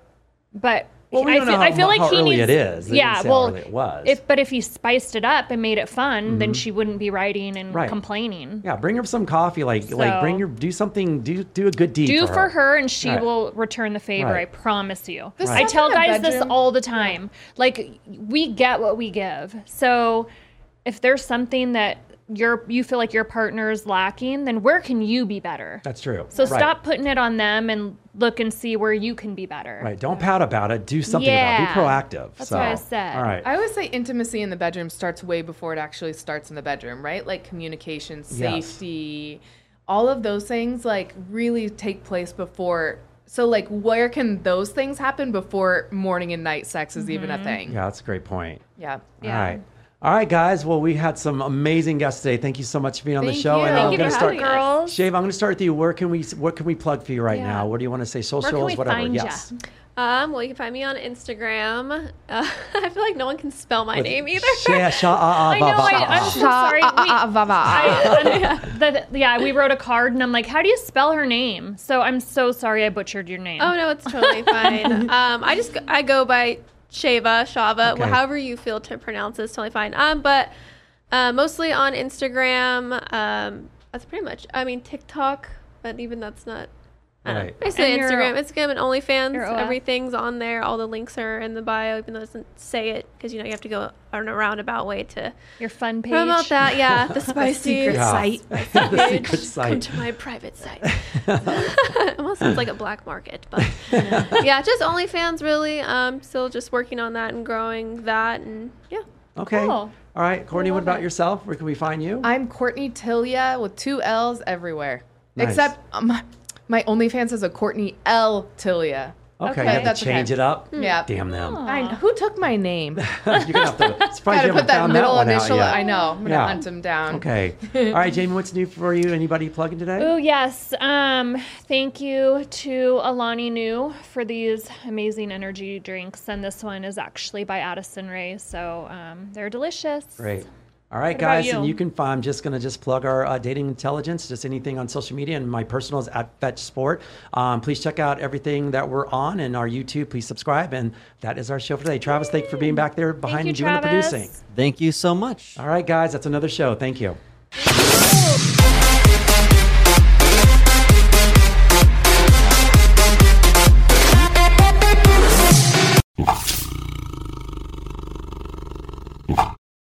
But Well, we I feel, know I feel like he early needs, it is. Didn't Yeah. Well, it was. if but if he spiced it up and made it fun, then she wouldn't be writing and Mm-hmm. Right. complaining. Yeah, bring her some coffee. Like, like bring your do something, do do a good deed Do for, for her, and she Right. will return the favor. Right. I promise you. I tell guys this all the time. Like we get what we give. So if there's something that you're you feel like your partner is lacking, then where can you be better? That's true. So Right. stop putting it on them and look and see where you can be better. Right. Don't pout about it. Do something about it. Be proactive. That's so, what I said. All right. I always say intimacy in the bedroom starts way before it actually starts in the bedroom, right? Like communication, Yes. safety, all of those things like really take place before. So like where can those things happen before morning and night sex is even a mm-hmm. thing? yeah, that's a great point. Yeah. Yeah. All right. All right, guys. Well, we had some amazing guests today. Thank you so much for being on the Thank show. you. And Thank I'm you gonna for start. having us. Girls. Shave, I'm going to start with you. Where can we what can we plug for you right Yeah. now? What do you want to say? Socials, we whatever. find ya? yes. Um, well, you can find me on Instagram. Uh, I feel like no one can spell my name either. Sha- sha- ah, ah, I know. ba- I, I'm ah. so sorry. We- va, va. I, the, yeah, we wrote a card, and I'm like, "How do you spell her name?" So I'm so sorry I butchered your name. Oh no, it's totally fine. um, I just I go by Shava, Shava, Okay. however you feel to pronounce this, totally fine. Um, but uh, mostly on Instagram. Um, that's pretty much. I mean TikTok, but even that's not. I don't know. Right. Basically, And Instagram, Instagram, and OnlyFans. OF. Everything's on there. All the links are in the bio, even though it doesn't say it because you know you have to go on a roundabout way to Your fun page. promote that. Yeah, the spicy secret Yeah. site. the page. secret Come to my private site. it almost sounds like a black market, but yeah, just OnlyFans really. Um, still just working on that and growing that, and yeah. Okay. Cool. All right, Courtney. What about yourself? Where can we find you? I'm Courtney Tillia with two L's everywhere. Nice. Except um, my OnlyFans is a Courtney L Tillia. okay, okay. you have to That's change okay. it up. Yeah. Damn them. I, who took my name? You're gonna have to. Surprised Gotta you haven't that found that middle one out initial. yet. I know. I'm gonna Yeah. hunt him down. Okay. All right, Jamie. What's new for you? Anybody plugging today? Oh yes. Um, thank you to Alani Nu for these amazing energy drinks, and this one is actually by Addison Rae, so um, they're delicious. Great. All right, guys, you? and you can find. I'm just gonna just plug our uh, dating intelligence, just anything on social media, and my personal is at Fetch Sport. Um, please check out everything that we're on and our YouTube. Please subscribe, and that is our show for today. Travis, thank you for being back there behind you, and doing Travis. the producing. Thank you so much. All right, guys, that's another show. Thank you.